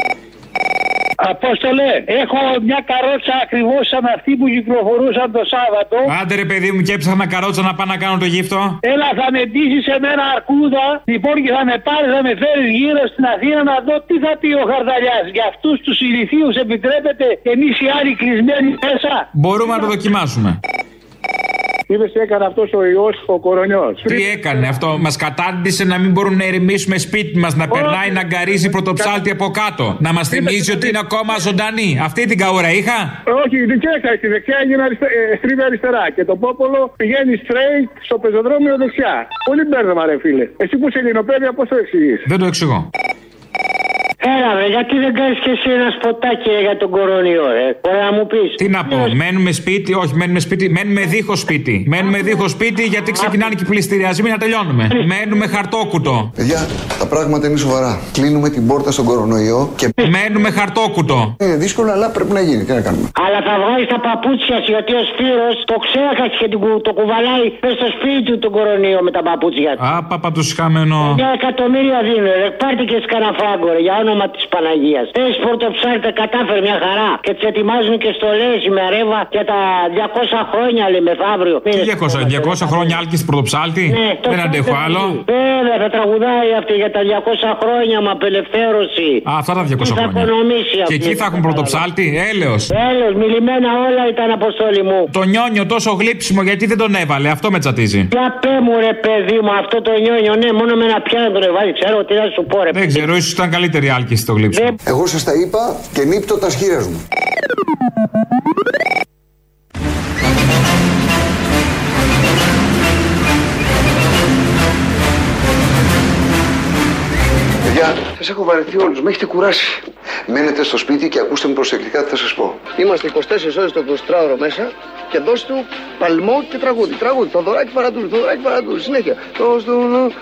Απόστολε, έχω μια καρότσα ακριβώς σαν αυτή που κυκλοφορούσαν το Σάββατο. Άντε ρε παιδί μου, και έψαχνα καρότσα να πάω να κάνω το γύφτο. Έλα, θα με ντύσεις σε μένα αρκούδα. Λοιπόν, και θα με πάρεις, θα με φέρεις γύρω στην Αθήνα να δω τι θα πει ο Χαρδαλιάς. Για αυτούς τους ηλικίους επιτρέπεται και εμείς οι άλλοι κλεισμένοι μέσα; Μπορούμε να το δοκιμάσουμε. Είδε τι έκανε αυτός ο ιός ο κορονιός; Τι έκανε αυτό, μας κατάντησε να μην μπορούμε να ερεμήσουμε σπίτι μας, να περνάει να γκαρίζει πρωτοψάλτη από κάτω. Να μας θυμίζει ότι είναι ακόμα ζωντανή. Αυτή την καούρα είχα; Όχι, δεξιά έκανε. Στη δεξιά έγινε αριστε... ε, στρίβει αριστερά. Και το πόπολο πηγαίνει straight στο πεζοδρόμιο δεξιά. Πολύ μπέρδεμα, ρε φίλε. Εσύ που είσαι ελληνοπαίδια, πώς το εξηγείς; Δεν το εξηγώ. Έλα, ρε, γιατί δεν κάνεις και εσύ ένα σποτάκι για τον κορονοϊό, ρε. Μπορεί να μου πεις. Τι να πω, μένουμε σπίτι, όχι μένουμε σπίτι, μένουμε δίχως σπίτι. Μένουμε δίχως σπίτι γιατί ξεκινάνε και οι πληστηριασμοί να τελειώνουμε. Μένουμε χαρτόκουτο. Παιδιά, τα πράγματα είναι σοβαρά. Κλείνουμε την πόρτα στον κορονοϊό και. Μένουμε χαρτόκουτο. Είναι δύσκολο, αλλά πρέπει να γίνει. Τι να κάνουμε; Αλλά θα βγάλεις τα παπούτσια σου γιατί ο Σπύρος το ξέχασε και την κου- το κουβαλάει πες στο σπίτι του τον κορονοϊό με τα παπούτσια του. Α, παπα τους χαμένο. Μια εκατομμύρια δίνω, ρε. Πάρτε και σκαναφράγκο, ρε, για όνομα της Παναγίας. Θε πορτοψάρτε, κατάφερε μια χαρά. Και τις ετοιμάζουν και στολέ με ρεύα για τα 200 χρόνια, λέει μεθαύριο. Τι 200, 200 χρόνια άλκης πρωτοψάλτη; Ναι, το Δεν αντέχω ξέρετε άλλο. τι. Βέβαια, θα τραγουδάει αυτή για τα 200 χρόνια με απελευθέρωση. Α, αυτά τα 200 Τι θα χρόνια. οικονομήσει Και αυτή. εκεί θα έχουν πρωτοψάλτη, έλεος. Έλεος, μιλημένα όλα ήταν αποστόλη μου. Το νιόνιο τόσο γλύψιμο γιατί δεν τον έβαλε, αυτό με τσατίζει. Για πέ μου ρε παιδί μου αυτό το νιόνιο, ναι, μόνο με ένα πιάνο τον εβάζει, ξέρω τι να σου πω ρε Δεν ξέρω, ίσως ήταν καλύτερη κάλκινση στο γλύψιμο. Ναι. Εγώ σας τα είπα και νύπτω τα σχήρα μου. Παιδιά, Σας έχω βαρεθεί όλους, με έχετε κουράσει. Μένετε στο σπίτι και ακούστε με προσεκτικά τι θα σας πω. Είμαστε 24 ώρες το 24ωρο μέσα και δώστε του παλμό και τραγούδι. Τραγούδι, το δωράκι παρατούρι, το δωράκι παρατούρι, συνέχεια. Το στον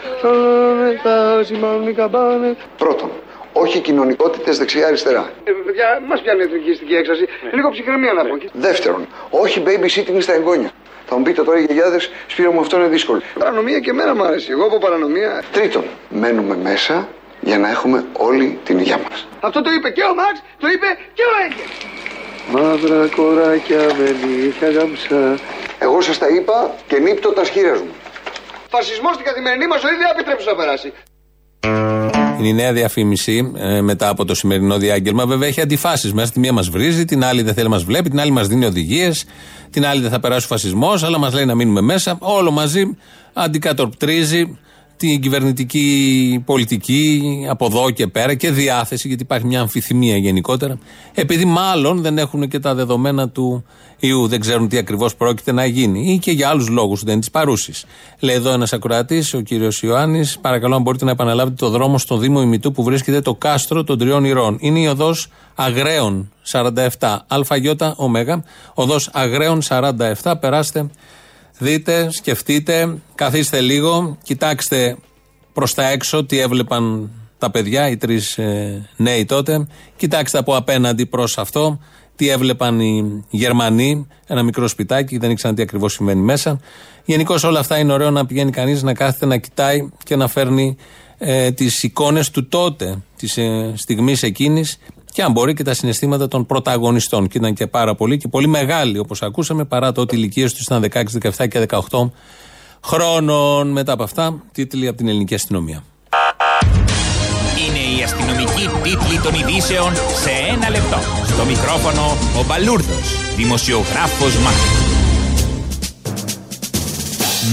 τα σημάνουν οι καμπάνε. Πρώτον, όχι κοινωνικότητες δεξιά-αριστερά. Ε, παιδιά, μας πιάνει η εθνικιστική έξαση. Λίγο ψυχραιμία να πω. Δεύτερον, όχι babysitting στα εγγόνια. Θα μου πείτε τώρα οι γιαγιάδες, Σπύρο μου αυτό είναι δύσκολο. Παρανομία και εμένα μου αρέσει. Εγώ από παρανομία. Τρίτον, μένουμε μέσα για να έχουμε όλη την υγεία μας. Αυτό το είπε και ο Μαξ, το είπε και ο Έγκελ. Μαύρα κοράκια με νύχια γαμψά. Εγώ σας τα είπα και νύπτω τα σχήρα μου. Φασισμός στην καθημερινή μας ζωή δεν επιτρέψει να περάσει. Είναι η νέα διαφήμιση ε, μετά από το σημερινό διάγγελμα. Βέβαια έχει αντιφάσεις μέσα. Τη μία μας βρίζει, την άλλη δεν θέλει να μας βλέπει, την άλλη μας δίνει οδηγίες, την άλλη δεν θα περάσει ο φασισμός, αλλά μας λέει να μείνουμε μέσα. Όλο μαζί αντικατοπτρίζει την κυβερνητική πολιτική από εδώ και πέρα και διάθεση, γιατί υπάρχει μια αμφιθυμία γενικότερα, επειδή μάλλον δεν έχουν και τα δεδομένα του ιού, δεν ξέρουν τι ακριβώς πρόκειται να γίνει ή και για άλλους λόγους δεν είναι της παρούσης. Λέει εδώ ένας ακροατής, ο κύριος Ιωάννης, παρακαλώ αν μπορείτε να επαναλάβετε το δρόμο στο Δήμο Ημιτού που βρίσκεται το κάστρο των Τριών Ηρών. Είναι η οδός Αγραίων 47, ΑΙ Ω, οδός Αγραίων 47, περάστε Δείτε, σκεφτείτε, καθίστε λίγο, κοιτάξτε προς τα έξω τι έβλεπαν τα παιδιά, οι τρεις ε, νέοι τότε. Κοιτάξτε από απέναντι προς αυτό τι έβλεπαν οι Γερμανοί, ένα μικρό σπιτάκι, δεν ήξεραν τι ακριβώς συμβαίνει μέσα. Γενικώς όλα αυτά είναι ωραίο να πηγαίνει κανείς να κάθεται να κοιτάει και να φέρνει ε, τις εικόνες του τότε, της ε, στιγμής εκείνης και αν μπορεί και τα συναισθήματα των πρωταγωνιστών. Και ήταν και πάρα πολύ και πολύ μεγάλοι όπως ακούσαμε, παρά το ότι οι ηλικίες τους ήταν 16, 17 και 18 χρόνων. Μετά από αυτά, τίτλοι από την ελληνική αστυνομία. Είναι η αστυνομική τίτλη των ειδήσεων σε ένα λεπτό. Στο μικρόφωνο ο Μπαλούρδος, δημοσιογράφος Μάρκος.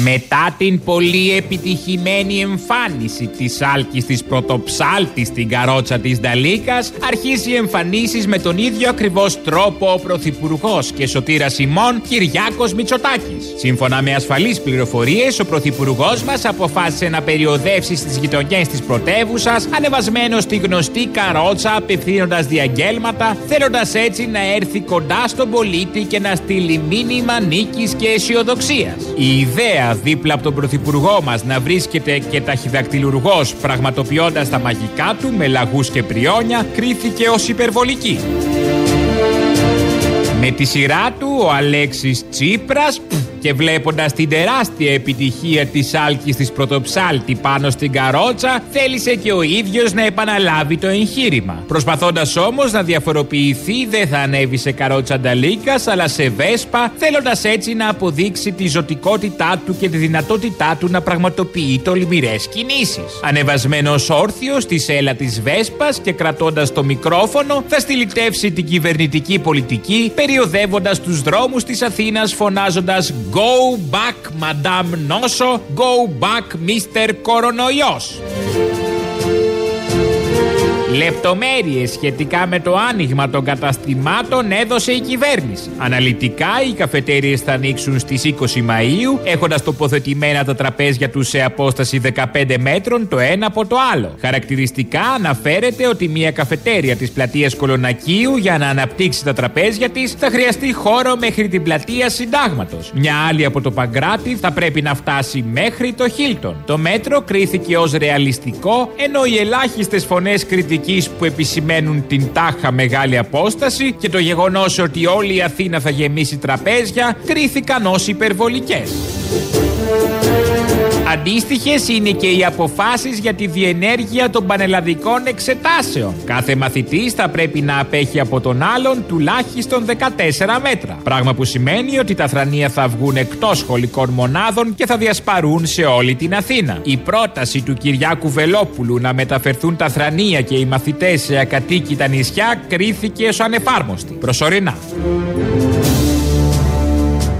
Μετά την πολύ επιτυχημένη εμφάνιση της Άλκης της Πρωτοψάλτης στην καρότσα της Νταλίκας αρχίζει εμφανίσεις με τον ίδιο ακριβώς τρόπο ο Πρωθυπουργός και σωτήρα Σιμών Κυριάκος Μητσοτάκης. Σύμφωνα με ασφαλείς πληροφορίες, ο Πρωθυπουργός μας αποφάσισε να περιοδεύσει στις γειτονιές της πρωτεύουσας, ανεβασμένο στη γνωστή καρότσα απευθύνοντας διαγγέλματα, θέλοντας έτσι να έρθει κοντά στον πολίτη και να στείλει μήνυμα νίκης και αισιοδοξίας. Η ιδέα δίπλα από τον Πρωθυπουργό μας να βρίσκεται και ταχυδακτηλουργός πραγματοποιώντας τα μαγικά του με λαγούς και πριόνια κρίθηκε ως υπερβολική. Με τη σειρά του ο Αλέξης Τσίπρας και βλέποντας την τεράστια επιτυχία της άλκης της πρωτοψάλτη πάνω στην καρότσα θέλησε και ο ίδιος να επαναλάβει το εγχείρημα. Προσπαθώντας όμως να διαφοροποιηθεί δεν θα ανέβει σε καρότσα νταλίκας αλλά σε βέσπα θέλοντας έτσι να αποδείξει τη ζωτικότητά του και τη δυνατότητά του να πραγματοποιεί τολμηρές κινήσεις. Ανεβασμένος όρθιος στη σέλα της βέσπας και κρατώντας το μικρόφωνο θα στυλιτεύσει την κυβερνητική πολιτική περιοδεύοντας τους δρόμους της Αθήνας φωνάζοντας Go back, Madame Noso. Go back, Mr. Coronoios. Λεπτομέρειες σχετικά με το άνοιγμα των καταστημάτων έδωσε η κυβέρνηση. Αναλυτικά, οι καφετέριες θα ανοίξουν στις 20 Μαΐου, έχοντας τοποθετημένα τα τραπέζια τους σε απόσταση 15 μέτρων το ένα από το άλλο. Χαρακτηριστικά αναφέρεται ότι μια καφετέρια της πλατείας Κολονακίου για να αναπτύξει τα τραπέζια της θα χρειαστεί χώρο μέχρι την πλατεία Συντάγματος. Μια άλλη από το Παγκράτη θα πρέπει να φτάσει μέχρι το Χίλτον. Το μέτρο κρίθηκε ως ρεαλιστικό, ενώ οι ελάχιστες φωνές κριτικής που επισημαίνουν την τάχα μεγάλη απόσταση και το γεγονός ότι όλη η Αθήνα θα γεμίσει τραπέζια κρίθηκαν ως υπερβολικές. Αντίστοιχες είναι και οι αποφάσεις για τη διενέργεια των πανελλαδικών εξετάσεων. Κάθε μαθητής θα πρέπει να απέχει από τον άλλον τουλάχιστον 14 μέτρα. Πράγμα που σημαίνει ότι τα θρανία θα βγουν εκτός σχολικών μονάδων και θα διασπαρούν σε όλη την Αθήνα. Η πρόταση του Κυριάκου Βελόπουλου να μεταφερθούν τα θρανία και οι μαθητές σε ακατοίκητα νησιά κρίθηκε ως ανεφάρμοστη. Προσωρινά.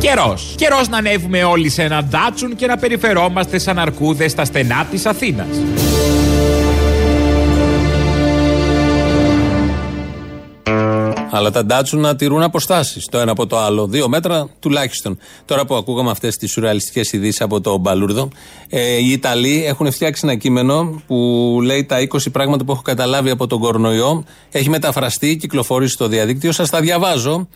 Καιρός. Καιρός να ανέβουμε όλοι σε ένα ντάτσουν και να περιφερόμαστε σαν αρκούδες στα στενά της Αθήνας. Αλλά τα ντάτσου να τηρούν αποστάσεις το ένα από το άλλο. Δύο μέτρα τουλάχιστον. Τώρα που ακούγαμε αυτές τις σουρεαλιστικές ειδήσεις από το Μπαλούρδο, ε, οι Ιταλοί έχουν φτιάξει ένα κείμενο που λέει τα 20 πράγματα που έχω καταλάβει από τον κορονοϊό. Έχει μεταφραστεί, κυκλοφορήσει στο διαδίκτυο. Σας τα διαβάζω.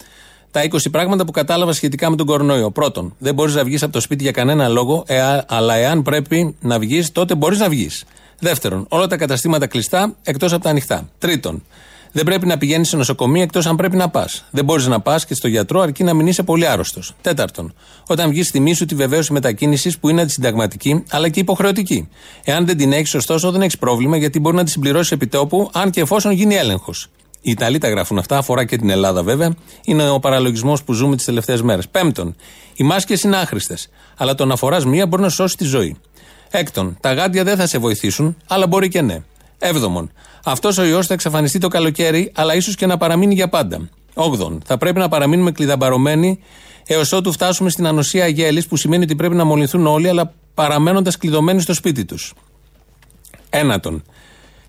Τα 20 πράγματα που κατάλαβα σχετικά με τον κορονοϊό. Πρώτον, δεν μπορείς να βγεις από το σπίτι για κανένα λόγο, εα- αλλά εάν πρέπει να βγεις, τότε μπορείς να βγεις. Δεύτερον, όλα τα καταστήματα κλειστά εκτός από τα ανοιχτά. Τρίτον, δεν πρέπει να πηγαίνεις σε νοσοκομεία εκτός αν πρέπει να πας. Δεν μπορείς να πας και στο γιατρό αρκεί να μην είσαι πολύ άρρωστος. Τέταρτον, όταν βγεις, θυμίσου τη βεβαίωση μετακίνησης που είναι αντισυνταγματική αλλά και υποχρεωτική. Εάν δεν την έχεις, ωστόσο, δεν έχεις πρόβλημα γιατί μπορεί να τη συμπληρώσεις επιτόπου αν και εφόσον γίνει έλεγχος. Οι Ιταλοί τα γράφουν αυτά, αφορά και την Ελλάδα βέβαια. Είναι ο παραλογισμός που ζούμε τις τελευταίες μέρες. Πέμπτον, οι μάσκες είναι άχρηστες. Αλλά το να φοράς μία μπορεί να σου σώσει τη ζωή. Έκτον, τα γάντια δεν θα σε βοηθήσουν, αλλά μπορεί και ναι. Έβδομον, αυτός ο ιός θα εξαφανιστεί το καλοκαίρι, αλλά ίσως και να παραμείνει για πάντα. Όγδον, θα πρέπει να παραμείνουμε κλειδαμπαρωμένοι έως ότου φτάσουμε στην ανοσία γέλης, που σημαίνει ότι πρέπει να μολυνθούν όλοι, αλλά παραμένοντας κλειδωμένοι στο σπίτι τους. Ένατον,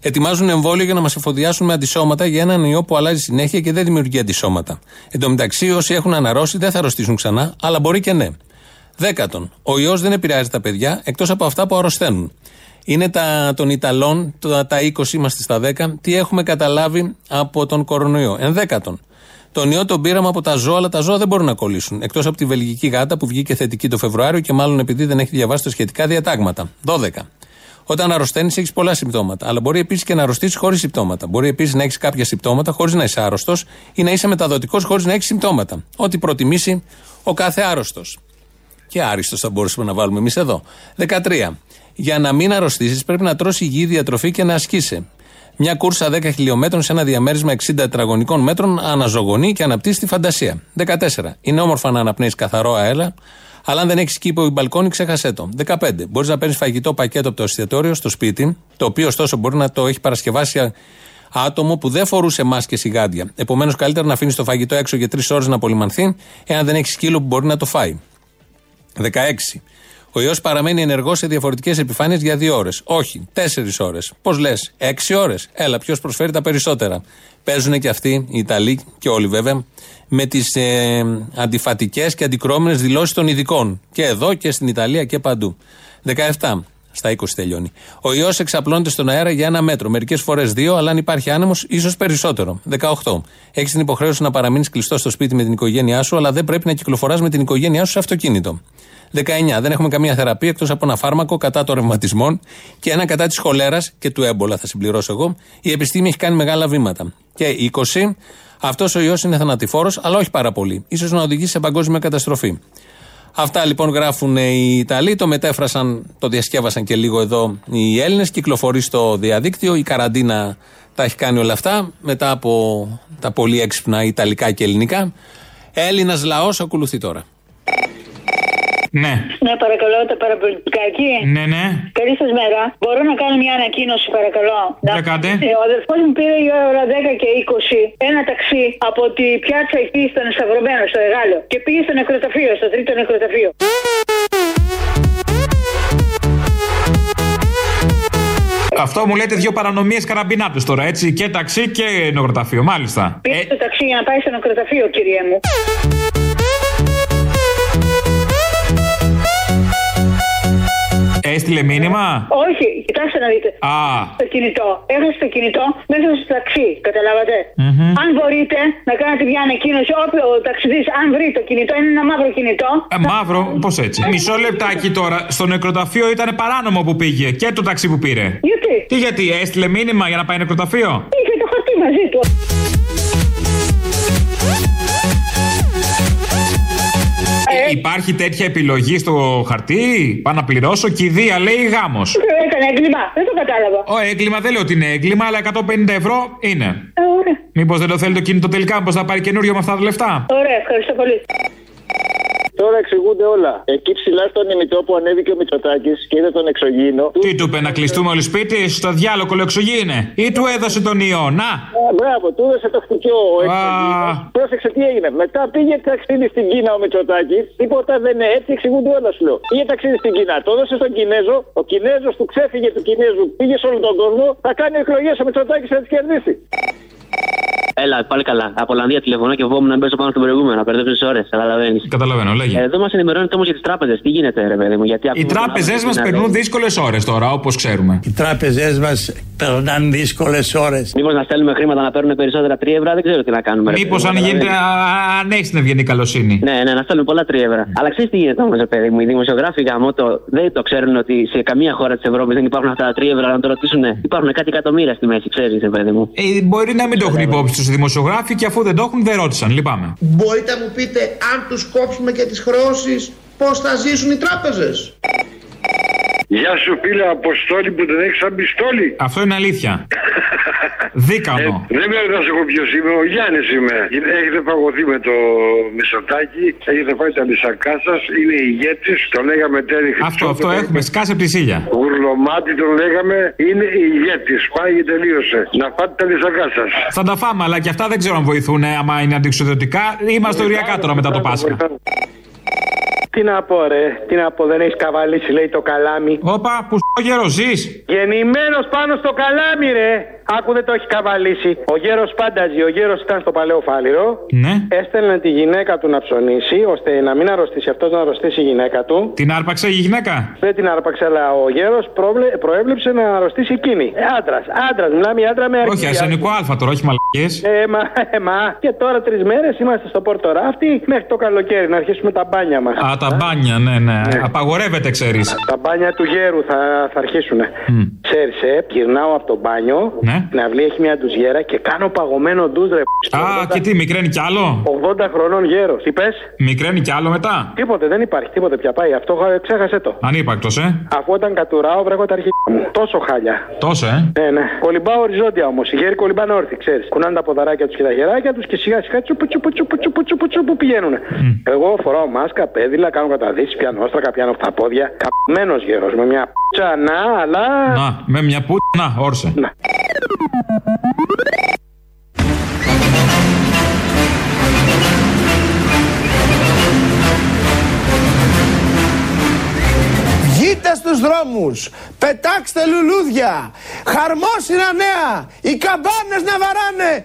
ετοιμάζουν εμβόλιο για να μας εφοδιάσουν με αντισώματα για έναν ιό που αλλάζει συνέχεια και δεν δημιουργεί αντισώματα. Εν τω μεταξύ, όσοι έχουν αναρρώσει δεν θα αρρωστήσουν ξανά, αλλά μπορεί και ναι. Δέκατον, ο ιός δεν επηρεάζει τα παιδιά εκτός από αυτά που αρρωσταίνουν. Είναι τα, των Ιταλών, τα, τα 20, είμαστε στα 10, τι έχουμε καταλάβει από τον κορονοϊό. Ενδέκατον, τον ιό τον πήραμε από τα ζώα, αλλά τα ζώα δεν μπορούν να κολλήσουν. Εκτός από τη βελγική γάτα που βγήκε θετική το Φεβρουάριο και μάλλον επειδή δεν έχει διαβάσει τα σχετικά διατάγματα. 12. Όταν αρρωσταίνεις, έχεις πολλά συμπτώματα. Αλλά μπορεί επίσης και να αρρωστήσεις χωρίς συμπτώματα. Μπορεί επίσης να έχεις κάποια συμπτώματα χωρίς να είσαι άρρωστος ή να είσαι μεταδοτικός χωρίς να έχεις συμπτώματα. Ό,τι προτιμήσει ο κάθε άρρωστος. Και άριστος θα μπορούσαμε να βάλουμε εμείς εδώ. 13. Για να μην αρρωστήσεις, πρέπει να τρώσει υγιή διατροφή και να ασκείσαι. Μια κούρσα 10 χιλιόμετρων σε ένα διαμέρισμα 60 τετραγωνικών μέτρων αναζωογονεί και αναπτύσσει τη φαντασία. 14. Είναι όμορφα να αναπνέεις καθαρό αέρα, αλλά αν δεν έχεις κήπο ή μπαλκόνι, ξέχασέ το. 15. Μπορείς να παίρνεις φαγητό πακέτο από το εστιατόριο στο σπίτι, το οποίο ωστόσο μπορεί να το έχει παρασκευάσει άτομο που δεν φορούσε μάσκες ή γάντια. Επομένως, καλύτερα να αφήνεις το φαγητό έξω για τρεις ώρες να απολυμανθεί, εάν δεν έχεις σκύλο που μπορεί να το φάει. 16. Ο ιός παραμένει ενεργός σε διαφορετικές επιφάνειες για δύο ώρες. Όχι, τέσσερις ώρες. Πώς λες, έξι ώρες; Έλα, ποιος προσφέρει τα περισσότερα. Παίζουν και αυτοί, οι Ιταλοί και όλοι βέβαια, με τις ε, αντιφατικές και αντικρώμενες δηλώσεις των ειδικών. Και εδώ και στην Ιταλία και παντού. 17. Στα 20 τελειώνει. Ο ιός εξαπλώνεται στον αέρα για ένα μέτρο. Μερικές φορές δύο, αλλά αν υπάρχει άνεμος, ίσως περισσότερο. 18. Έχεις την υποχρέωση να παραμείνεις κλειστό στο σπίτι με την οικογένειά σου, αλλά δεν πρέπει να κυκλοφοράς με την οικογένειά σου σε αυτοκίνητο. 19. Δεν έχουμε καμία θεραπεία εκτός από ένα φάρμακο κατά των ρευματισμών και ένα κατά της χολέρας και του έμπολα, θα συμπληρώσω εγώ. Η επιστήμη έχει κάνει μεγάλα βήματα. Και 20. Αυτός ο ιός είναι θανατηφόρος, αλλά όχι πάρα πολύ. σω να οδηγήσει σε παγκόσμια καταστροφή. Αυτά λοιπόν γράφουν οι Ιταλοί, το μετέφρασαν, το διασκεύασαν και λίγο εδώ οι Έλληνες. Κυκλοφορεί στο διαδίκτυο, η καραντίνα τα έχει κάνει όλα αυτά μετά από τα πολύ έξυπνα Ιταλικά και Ελληνικά. Έλληνας λαός ακολουθεί τώρα. Ναι. Ναι, παρακαλώ, το παραπολιτικάκι. Ναι, ναι. Καλή σας μέρα. Μπορώ να κάνω μια ανακοίνωση, παρακαλώ; Για κάντε. Ε, ο αδερφός μου πήρε η ώρα 10 και 20 ένα ταξί από τη πιάτσα εκεί στον Σταυρωμένο, στο Εγάλο. Και πήγε στο νεκροταφείο, στο τρίτο νεκροταφείο. Αυτό μου λέτε δύο παρανομίες καραμπινάτους τώρα, έτσι. Και ταξί και νεκροταφείο, μάλιστα. Πήγε στο ταξί για να πάει στο νεκροταφείο, κύριε μου. Έστειλε μήνυμα; Όχι, κοιτάξτε να δείτε. Α. Το κινητό. Έχασε το κινητό μέσα στο ταξί. Καταλάβατε; Μμμ. Αν μπορείτε να κάνετε μια ανακοίνωση, όποιο ταξιδί, αν βρει το κινητό, είναι ένα μαύρο κινητό. Ε, μαύρο, πώς έτσι. Μισό λεπτάκι τώρα. Στο νεκροταφείο ήταν παράνομο που πήγε και το ταξί που πήρε. Γιατί; Τι γιατί, έστειλε μήνυμα για να πάει νεκροταφείο; Είχε το χαρτί μαζί του. Ε, Υπάρχει τέτοια επιλογή στο χαρτί; Πάω να πληρώσω. Κηδεία λέει γάμος. Έκανε έγκλημα. Δεν το κατάλαβα. Ο έγκλημα δεν λέω ότι είναι έγκλημα, αλλά 150 ευρώ είναι. Ε, ωραία. Μήπως δεν το θέλει το κινητό τελικά, πώ θα πάρει καινούριο με αυτά τα λεφτά; Ωραία, ευχαριστώ πολύ. Τώρα εξηγούνται όλα. Εκεί ψηλά στον ημιτό που ανέβηκε ο Μητσοτάκης και είδε τον εξωγήινο. Τι του είπε να κλειστούμε όλοι σπίτι, στο διάλογο εξωγήινε. Ή του έδωσε τον ιό, να. Α, μπράβο, του έδωσε το χτυκιό ο εξωγήινος. Πρόσεξε τι έγινε. Μετά πήγε ταξίδι στην Κίνα ο Μητσοτάκης. Τίποτα δεν είναι έτσι, εξηγούνται όλα σου λέω. Πήγε ταξίδι στην Κίνα, το έδωσε στον Κινέζο. Ο Κινέζος του ξέφυγε του Κινέζου, πήγε σε όλο τον κόσμο. Θα κάνει εκλογές ο Μητσοτάκης να τις κερδίσει. Έλα, πάλι καλά. Από Ολλανδία τηλεφωνώ και φοβόμουν να μπέσω πάνω στον προηγούμενο. Μπερδεύει τι ώρες. Καταλαβαίνεις. Καταλαβαίνω, λέγε. Εδώ μας ενημερώνετε όμως για τις τράπεζες. Τι γίνεται, ρε παιδί μου. Γιατί Οι τράπεζές μας περνούν δύσκολες ώρες τώρα, όπως ξέρουμε. Οι τράπεζές μας περνάνε δύσκολες ώρες. Μήπως να στέλνουμε χρήματα να παίρνουν περισσότερα 3 ευρώ, δεν ξέρω τι να κάνουμε. ρε Μήπως παιδί μου, αν γίνεται, καταλαβαίνεις. α- αν έχεις την ευγενή καλοσύνη. Ναι, ναι, να στέλνουν πολλά 3 ευρώ. Αλλά ξέρεις τι γίνεται όμως, παιδί μου. Οι δημοσιογράφοι γαμώτο δεν το ξέρουν ότι σε καμία χώρα της Ευρώπης δεν υπάρχουν αυτά τα 3 ευρώ. Να το ρωτήσουν, υπάρχουν κάτι εκατομμύρια στη μέση, ξέρεις, παιδί μου. Ε, μπορεί να μην το έχουν υπόψη τους οι δημοσιογράφοι και αφού δεν το έχουν, δεν ρώτησαν. Λυπάμαι. Μπορείτε να μου πείτε αν τους κόψουμε και τις χρεώσεις πώς θα ζήσουν οι τράπεζες; Γεια σου φίλε Αποστόλη που δεν έχεις σαν πιστόλι. Αυτό είναι αλήθεια. Δίκανο. Ε, δεν με να σε πω ποιος είμαι, ο Γιάννης είμαι. Έχετε παγωθεί με το Μισοτάκι, έχετε φάει τα λισακά σας, είναι ηγέτης, το λέγαμε τέρι Αυτό, αυτό έχουμε. Σκάσε από τη σίλια. Γουρλωμάτι τον λέγαμε, είναι ηγέτης. Πάει και τελείωσε. Να φάτε τα λισακά σας. Θα τα φάμε, αλλά και αυτά δεν ξέρω αν βοηθούν ε, άμα είναι αντιξοδοτικά. Είμαστε οριακά τώρα μετά το Πάσχα. Τι να πω, ρε, τι να πω, δεν έχεις καβαλήσει, λέει το καλάμι. Όπα, που στο γέρο ζεις. Γεννημένος πάνω στο καλάμι, ρε. Άκου δεν το έχει καβαλήσει. Ο γέρος πάνταζε, ο γέρος ήταν στο παλαιό φάληρο. Ναι. Έστελνε τη γυναίκα του να ψωνίσει, ώστε να μην αρρωστήσει αυτός, να αρρωστήσει η γυναίκα του. Την άρπαξε η γυναίκα; Δεν την άρπαξε, αλλά ο γέρος προέβλεψε να αρρωστήσει εκείνη. Ε, άντρας, άντρας, μιλάμε άντρα με αρχή. Όχι, ασθενικό Α τώρα, όχι μαλακίε. Ε, μα, ε, μα. Και τώρα τρεις μέρες είμαστε στο Πόρτο Ράφτη μέχρι το καλοκαίρι να αρχίσουμε τα μπάνια μας. Α, τα μπάνια, ναι, ναι. Απαγορεύεται, ξέρεις. Τα μπάνια του γέρου θα, θα αρχίσουν. Ξέρεις, ε, γυρνάω από το μπάνιο. Ναι. Στην αυλή έχει μια ντουζιέρα και κάνω παγωμένο ντουζ, ρε. Α, και τι, μικραίνει κι άλλο; 80 χρονών γέρος. Τι πες; Μικραίνει κι άλλο μετά; Τίποτε, δεν υπάρχει τίποτε πια. Πάει αυτό, ε, ξέχασε το. Ανύπαρκτος, ε. Αφού όταν κατουράω, βρέχω τα αρχικά μου. Τόσο χάλια. Τόσο, ε. Ναι, ναι. Κολυμπάω οριζόντια όμως. Οι γέροι κολυμπάνε όρθιοι, ξέρεις. Κουνάνε τα ποδαράκια τους και τα χεράκια τους και σιγά σιγά τσουπου τσουπου τσουπου τσουπου τσουπου τσουπου πηγαίνουν. Εγώ φοράω μάσκα, πέδιλα, κάνω καταδύσεις, πιάνω όστρακα, πιάνω αυτά πόδια. Καπμένο γέρος με μια πτσα να, αλλά. Να, με μια που. Να, όρσε. Βγείτε στους δρόμους, πετάξτε λουλούδια, χαρμόσυνα νέα, οι καμπάνες να βαράνε.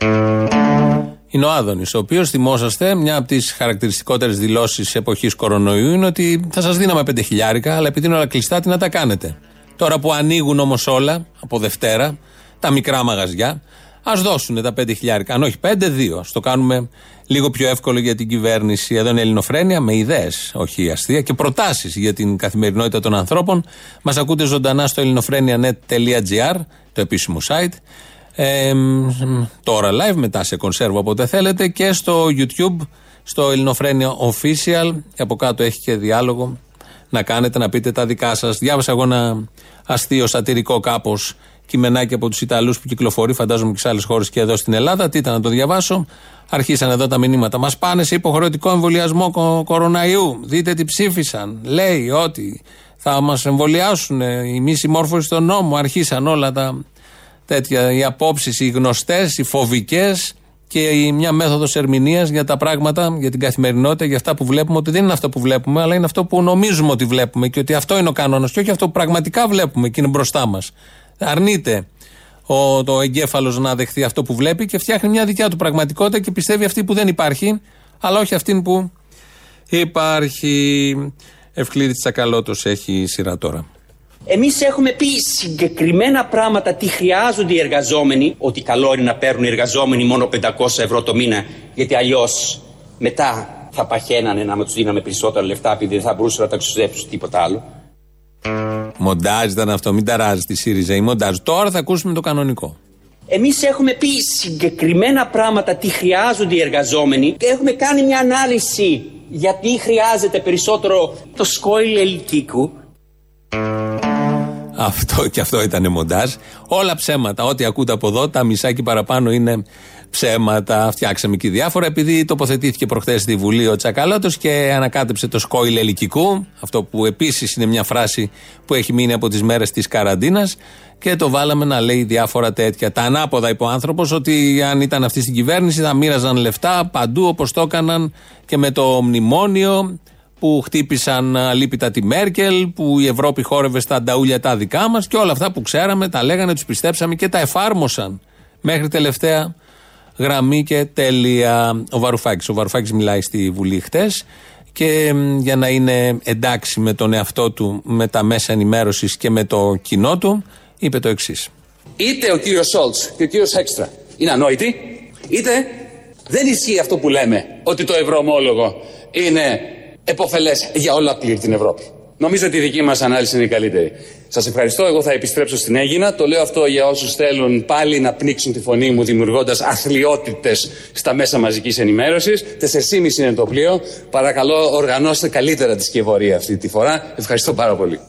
Είναι ο Άδωνης, ο οποίος θυμόσαστε, μια από τις χαρακτηριστικότερες δηλώσεις εποχής κορονοϊού είναι ότι θα σας δίναμε πέντε χιλιάρικα, αλλά επειδή είναι όλα κλειστά, τι να τα κάνετε. Τώρα που ανοίγουν όμως όλα, από Δευτέρα, τα μικρά μαγαζιά, ας δώσουν τα πέντε χιλιάρικα. Αν όχι πέντε, δύο. Α το κάνουμε λίγο πιο εύκολο για την κυβέρνηση. Εδώ είναι Ελληνοφρένια με ιδέες, όχι αστεία, και προτάσεις για την καθημερινότητα των ανθρώπων. Μας ακούτε ζωντανά στο ελληνοφρένια.net.gr, το επίσημο site. Ε, μ, τώρα live, μετά σε κονσέρβο όποτε θέλετε και στο YouTube, στο Ελληνοφρένια Official. Και από κάτω έχει και διάλογο να κάνετε, να πείτε τα δικά σας. Διάβασα εγώ ένα αστείο, σατυρικό κάπως κειμενάκι από τους Ιταλούς που κυκλοφορεί, φαντάζομαι και σε άλλες χώρες και εδώ στην Ελλάδα. Τι ήταν να το διαβάσω. Αρχίσαν εδώ τα μηνύματα. Μας πάνε σε υποχρεωτικό εμβολιασμό κο- κοροναϊού. Δείτε τι ψήφισαν. Λέει ότι θα μας εμβολιάσουν η μη συμμόρφωση στον νόμο. Αρχίσαν όλα τα τέτοια, οι απόψεις, οι γνωστές, οι φοβικές και η, μια μέθοδος ερμηνείας για τα πράγματα, για την καθημερινότητα, για αυτά που βλέπουμε, ότι δεν είναι αυτό που βλέπουμε, αλλά είναι αυτό που νομίζουμε ότι βλέπουμε και ότι αυτό είναι ο κανόνας και όχι αυτό που πραγματικά βλέπουμε και είναι μπροστά μας. Αρνείται ο, το εγκέφαλος να δεχθεί αυτό που βλέπει και φτιάχνει μια δικιά του πραγματικότητα και πιστεύει αυτή που δεν υπάρχει, αλλά όχι αυτήν που υπάρχει. Ευκλήδης Τσακαλώτος έχει σειρά τώρα. Εμείς έχουμε πει συγκεκριμένα πράγματα τι χρειάζονται οι εργαζόμενοι. Ότι καλό είναι να παίρνουν οι εργαζόμενοι μόνο 500 ευρώ το μήνα, γιατί αλλιώς μετά θα παχαίνανε να τους δίναμε περισσότερα λεφτά, επειδή δεν θα μπορούσαν να τα εξοδέψουν τίποτα άλλο. Μοντάζ ήταν αυτό, μην ταράζει τη ΣΥΡΙΖΑ. Η μοντάζ. Τώρα θα ακούσουμε το κανονικό. Εμείς έχουμε πει συγκεκριμένα πράγματα τι χρειάζονται οι εργαζόμενοι. Και έχουμε κάνει μια ανάλυση γιατί χρειάζεται περισσότερο το σκόιλ ελικίκου. Αυτό και αυτό ήταν μοντάζ. Όλα ψέματα. Ό,τι ακούτε από εδώ, τα μισάκι παραπάνω είναι ψέματα. Φτιάξαμε και διάφορα. Επειδή τοποθετήθηκε προχθές στη Βουλή ο Τσακαλώτος και ανακάτεψε το σκόιλ ελικικού. Αυτό που επίσης είναι μια φράση που έχει μείνει από τις μέρες της καραντίνας. Και το βάλαμε να λέει διάφορα τέτοια. Τα ανάποδα είπε ο άνθρωπος ότι αν ήταν αυτή στην κυβέρνηση θα μοίραζαν λεφτά παντού όπως το έκαναν και με το μνημόνιο που χτύπησαν αλίπητα τη Μέρκελ, που η Ευρώπη χόρευε στα ανταούλια τα δικά μας και όλα αυτά που ξέραμε, τα λέγανε, τους πιστέψαμε και τα εφάρμοσαν μέχρι τελευταία γραμμή και τέλεια. Ο Βαρουφάκης. Ο Βαρουφάκης μιλάει στη Βουλή χτες και μ, για να είναι εντάξει με τον εαυτό του, με τα μέσα ενημέρωσης και με το κοινό του, είπε το εξής. είτε ο κύριος Σόλτς και ο κύριος Έξτρα είναι ανόητοι, είτε δεν ισχύει αυτό που λέμε ότι το ευρωομόλογο είναι εποφελές για ολόκληρη την Ευρώπη. Νομίζω ότι η δική μας ανάλυση είναι η καλύτερη. Σας ευχαριστώ, εγώ θα επιστρέψω στην Έγινα. Το λέω αυτό για όσους θέλουν πάλι να πνίξουν τη φωνή μου δημιουργώντας αθλιότητες στα μέσα μαζικής ενημέρωσης. 4,5 είναι το πλοίο. Παρακαλώ οργανώστε καλύτερα τη σκευωρία αυτή τη φορά. Ευχαριστώ πάρα πολύ.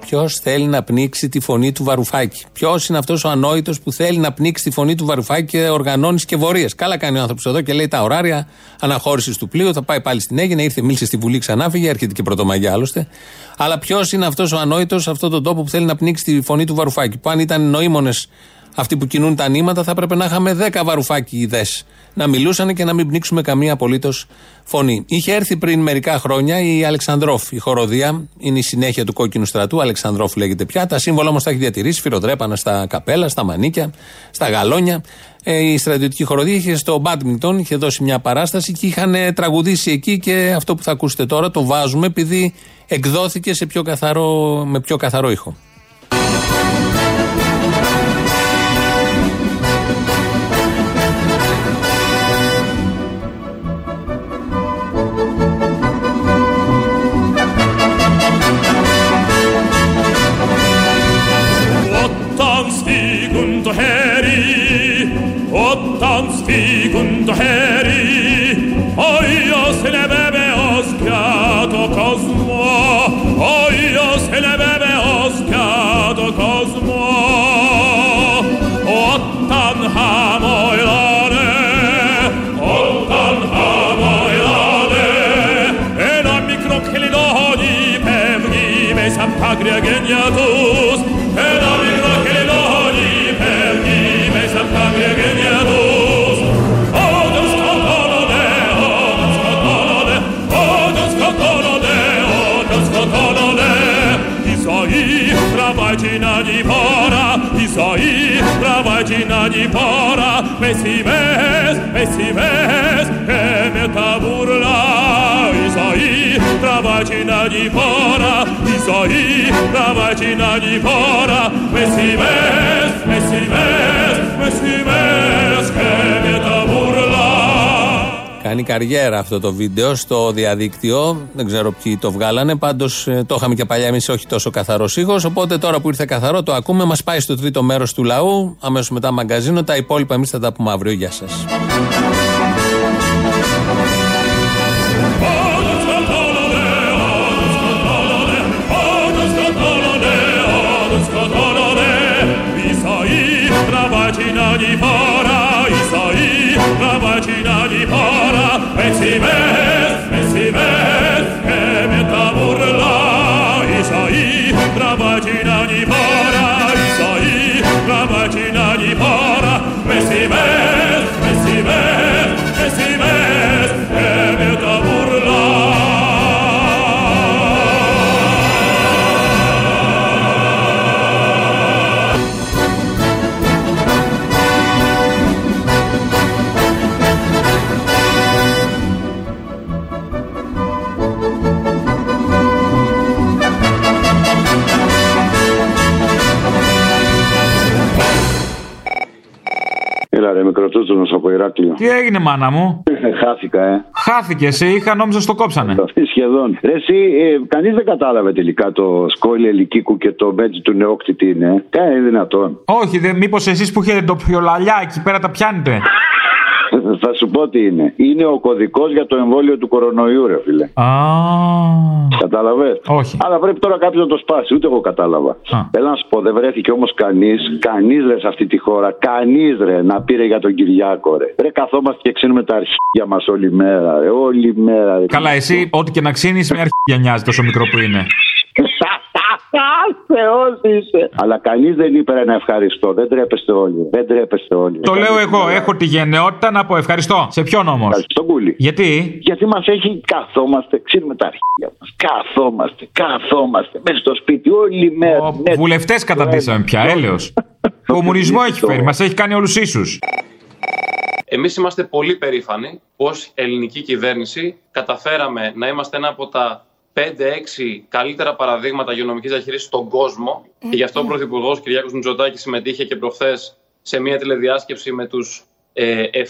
Ποιος θέλει να πνίξει τη φωνή του Βαρουφάκη; Ποιος είναι αυτός ο ανόητος που θέλει να πνίξει τη φωνή του Βαρουφάκη και οργανώνεις σκευωρίε. Καλά κάνει ο άνθρωπος εδώ και λέει τα ωράρια αναχώρησης του πλοίου. Θα πάει πάλι στην Έγινα, ήρθε, μίλησε στη Βουλή, ξανά φύγε, έρχεται και πρωτομαγιά άλλωστε. Αλλά ποιος είναι αυτός ο ανόητος σε αυτόν τον τόπο που θέλει να πνίξει τη φωνή του Βαρουφάκη; Που αν ήταν νοήμονες αυτοί που κινούν τα νήματα, θα έπρεπε να είχαμε 10 Βαρουφάκη να μιλούσαν και να μην πνίξουμε καμία απολύτως φωνή. Είχε έρθει πριν μερικά χρόνια η Αλεξανδρόφ, η χοροδία, είναι η συνέχεια του κόκκινου στρατού. Αλεξανδρόφ λέγεται πια. Τα σύμβολα όμως τα έχει διατηρήσει, φυροδρέπανα στα καπέλα, στα μανίκια, στα γαλόνια. Ε, η στρατιωτική χοροδία είχε στο Μπάντμιντον, είχε δώσει μια παράσταση και είχαν ε, τραγουδήσει εκεί και αυτό που θα ακούσετε τώρα το βάζουμε επειδή εκδόθηκε σε πιο καθαρό, με πιο καθαρό ήχο. Isai, prabađina ni pora, Isai, prabađina ni pora, Messi mes, Messi mes, e me ta burla. Isai, de ni pora, Isai, prabađina ni pora, Messi mes, Messi mes, Messi mes, Κάνει καριέρα αυτό το βίντεο στο διαδίκτυο. Δεν ξέρω ποιοι το βγάλανε. Πάντως το είχαμε και παλιά εμείς, όχι τόσο καθαρό ήχο. Οπότε τώρα που ήρθε καθαρό, το ακούμε. Μας πάει στο τρίτο μέρος του λαού. Αμέσως μετά μαγκαζίνο. Τα υπόλοιπα εμείς θα τα πούμε αύριο. Γεια σας. 北齐北 Έλα ρε μικροτούτσονος από Ηράκλειο. Τι έγινε, μάνα μου; Χάθηκα, ε. Χάθηκε, σε είχα, νόμιζα στο κόψανε. Σχεδόν. Ρε, εσύ, ε, κανείς δεν κατάλαβε τελικά το σκόιλ Ελικίκου και το μπέτζι του Νεόκτη τι είναι. Τι είναι δυνατόν. Όχι, δε, μήπως εσείς που έχετε το πιολαλιά εκεί πέρα τα πιάνετε; Θα σου πω τι είναι. Είναι ο κωδικός για το εμβόλιο του κορονοϊού, ρε φίλε. Α. Κατάλαβες; Όχι. Αλλά πρέπει τώρα κάποιος να το σπάσει. Ούτε εγώ κατάλαβα. Έλα να σου πω, δεν βρέθηκε όμως κανείς, κανείς ρε σε αυτή τη χώρα, κανείς ρε να πήρε για τον Κυριάκο, ρε. Ρε καθόμαστε και ξύνουμε τα αρχίδια μας όλη μέρα, ρε. Όλη μέρα, ρε. Καλά, εσύ, ό,τι και να ξύνεις, με αρχίδια νοιάζει τόσο μικρό που είναι. Θεός είσαι. Αλλά κανείς δεν είπε ρε, να ευχαριστώ. Δεν τρέπεστε όλοι. Δεν τρέπεστε όλοι. Το λέω εγώ, έχω τη γενναιότητα να πω ευχαριστώ. Σε ποιον όμως; Στον κούλι. Γιατί; Γιατί μας έχει καθόμαστε, ξύνουμε τα αρχίδια μας. Καθόμαστε, καθόμαστε μέσα στο σπίτι όλη μέρα. Ναι, Βουλευτές καταντήσαμε πια, έλεος. Κομμουνισμό έχει φέρει, μας έχει κάνει όλους ίσους. Εμείς είμαστε πολύ περήφανοι ω ελληνική κυβέρνηση καταφέραμε να είμαστε ένα από τα 5-6 καλύτερα παραδείγματα υγειονομικής διαχείρισης στον κόσμο. Και γι' αυτό ο Πρωθυπουργός Κυριάκος Μητσοτάκης συμμετείχε και προχθές σε μια τηλεδιάσκεψη με τους ε, 7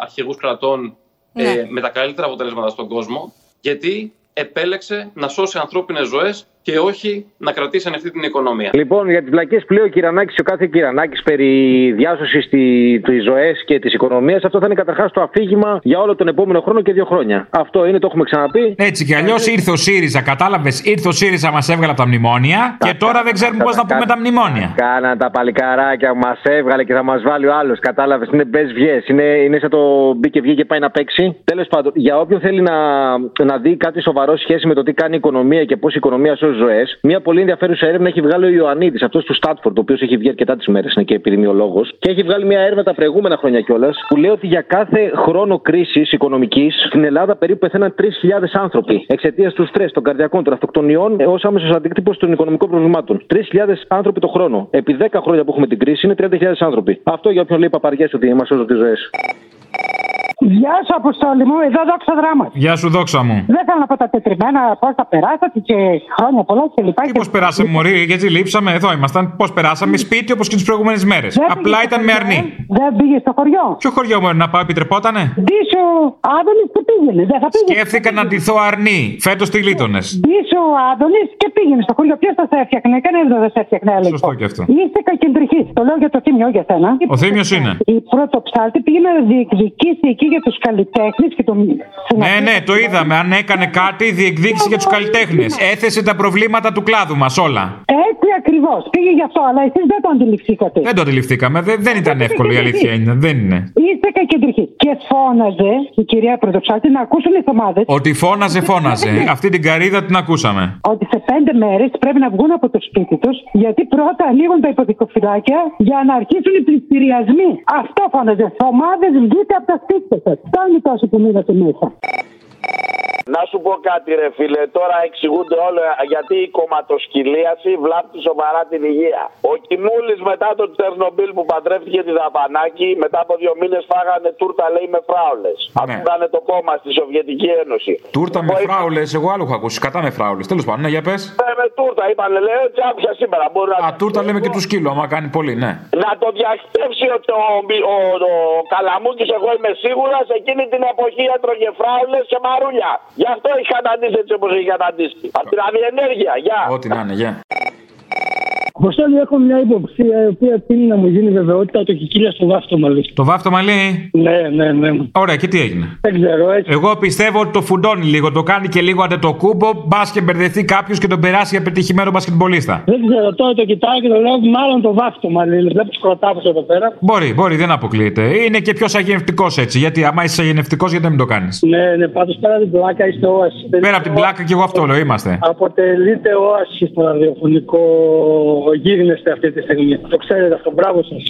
αρχηγούς κρατών ε, Ναι. με τα καλύτερα αποτελέσματα στον κόσμο. Γιατί επέλεξε να σώσει ανθρώπινες ζωές και όχι να κρατήσει ανοιχτή την οικονομία. Λοιπόν, για τις βλακίες που λέει ο Κυρανάκης, ο κάθε Κυρανάκης περί διάσωσης τη ζωές και της οικονομίας, αυτό θα είναι καταρχάς το αφήγημα για όλο τον επόμενο χρόνο και δύο χρόνια. Αυτό είναι, το έχουμε ξαναπεί. Έτσι κι αλλιώς ήρθε ο ΣΥΡΙΖΑ, κατάλαβες, ήρθε ο ΣΥΡΙΖΑ, μας έβγαλε από τα μνημόνια και τώρα δεν ξέρουμε πώς να πούμε τα μνημόνια. Κάναν τα παλικαράκια που μας έβγαλε και θα μας βάλει ο άλλος. Κατάλαβες, είναι μπε βγέ. Είναι, είναι σαν το μπήκε βγήκε και πάει να παίξει. Τέλος πάντων, για όποιον θέλει να, να δει κάτι σοβαρό σχέση με το τι κάνει η οικονομία και πώς η οικονομία σώζει ζωές, μια πολύ ενδιαφέρουσα έρευνα έχει βγάλει ο Ιωαννίδης, αυτός του Στάτφορντ, ο οποίος έχει βγει αρκετά τις μέρες, είναι και επιδημιολόγος. Και έχει βγάλει μια έρευνα τα προηγούμενα χρόνια κιόλας, που λέει ότι για κάθε χρόνο κρίσης οικονομικής στην Ελλάδα περίπου πεθαίναν 3.000 άνθρωποι εξαιτίας του στρες, των καρδιακών, των αυτοκτονιών ω άμεσος αντίκτυπος των οικονομικών προβλημάτων. 3.000 άνθρωποι το χρόνο. Επί 10 χρόνια που έχουμε την κρίση είναι 30.000 άνθρωποι. Αυτό για όποιον λέει παπαριές ότι μας σώζουν τι ζωές. Γεια σου, Αποστόλη μου, εδώ δόξα δράμας. Γεια σου, δόξα μου. Δεν θέλω να πω τα τετριμένα, πώς τα περάσατε και χρόνια πολλά και λοιπά. Τι πώς περάσαμε, Μωρή, γιατί λείψαμε, εδώ ήμασταν. Πώς περάσαμε, σπίτι όπως και τις προηγούμενες μέρες. Δεν Απλά πήγες ήταν στο με χωριό, αρνή. ε; Δεν πήγες στο χωριό. Ποιο χωριό μου να πάω, επιτρεπότανε; Ντίσο Άδωνης και πήγαινες. Δεν θα πήγαινες. Σκέφτηκα να ντυθώ αρνή. Φέτος τι γλίτωνε. Ντίσο Άδωνης και πήγαινες στο χωριό. Ποιος θα σε έφτιαχνε, κανένας δεν θα σε έφτιαχνε. έλεγε. Σωστό και αυτό. Είστε κακεντρική. Το λέω για το θύμιο για σένα. Ο Θήμιο είναι. Η πρωτοψάλτη πήγαινε να διεκδικήσει εκεί για τους καλλιτέχνες και τον. Ναι, ναι, το είδαμε. Αν έκανε κάτι, διεκδίκησε για τους καλλιτέχνες. Έθεσε τα προβλήματα του κλάδου μας όλα. Έτσι ακριβώς. Πήγε γι' αυτό, αλλά εσείς δεν το αντιληφθήκατε. Δεν το αντιληφθήκαμε. Δεν, δεν ήταν εύκολο η αλήθεια είναι. Δεν είναι. Είστε κακεντρική. Και φώναζε η κυρία Πρωτοψάλτη να ακούσουν οι ομάδες Ότι φώναζε, φώναζε. Αυτή την καρίδα την ακούσαμε. ότι σε πέντε μέρες πρέπει να βγουν από το σπίτι τους, γιατί πρώτα ανοίγουν τα υποδικοφυλάκια για να αρχίσουν οι πληστηριασμοί. Αυτό φώναζε. Ομάδες βγείτε από τα σπίτια σας. Φτάνει τόσο που μείνατε μέσα. Να σου πω κάτι, ρε φίλε. Τώρα εξηγούνται όλα γιατί η κομματοσκυλίαση βλάπτει σοβαρά την υγεία. Ο Κιμούλη μετά το Τσερνομπίλ που παντρεύτηκε τη Δαπανάκη, μετά από δύο μήνες φάγανε τούρτα, λέει, με φράουλες. Αυτό ήταν το κόμμα στη Σοβιετική Ένωση. Τούρτα με φράουλες, εγώ άλλο έχω ακούσει. Κατά με φράουλες. Τέλος πάντων, ναι, για πες. Ε, με τούρτα, είπαν, λέει, τσάπια σήμερα. Μπορεί να... Α, τούρτα λέμε και τους σκύλου, άμα κάνει πολύ, ναι. Να το διαχτεύσει ο, ο, ο, ο, Καλαμούκης, εγώ είμαι σίγουρα, σε εκείνη την εποχή έτρωγε φράουλες και μαρούλια. Γι' αυτό έχει καταντήσει έτσι όπως έχει καταντήσει. Από την αδιενέργεια, γεια. Ό,τι να είναι, γεια. Αποστόλη, έχω μια υποψία η οποία τίνει να μου γίνει βεβαιότητα ότι η κυρία στο βάφτο μαλλί. Το βάφτο μαλλί. Ναι, ναι, ναι. Ωραία, και τι έγινε; Δεν ξέρω, έτσι. Εγώ πιστεύω ότι το φουντώνει λίγο, το κάνει και λίγο αντετοκούμπο, μπας και μπερδευτεί κάποιος και τον περάσει για πετυχημένο μπασκετμπολίστα. Δεν ξέρω, τώρα το κοιτάω και το λέω μάλλον το βάφτο μαλλί. Βλέπω σκροτάπο εδώ πέρα. Μπορεί, μπορεί, δεν αποκλείεται. Είναι και πιο αγενευτικό έτσι. Γιατί άμα είσαι αγενευτικό, γιατί να μην το κάνεις; Ναι, ναι, πάντως πέρα από την πλάκα είστε όαση. Πέρα από την πλάκα και εγώ αυτό λέω, είμαστε. Αποτελείτε όαση στο ραδιοφωνικό γίγνεσθε αυτή τη στιγμή. Το ξέρετε αυτό, μπράβο σας.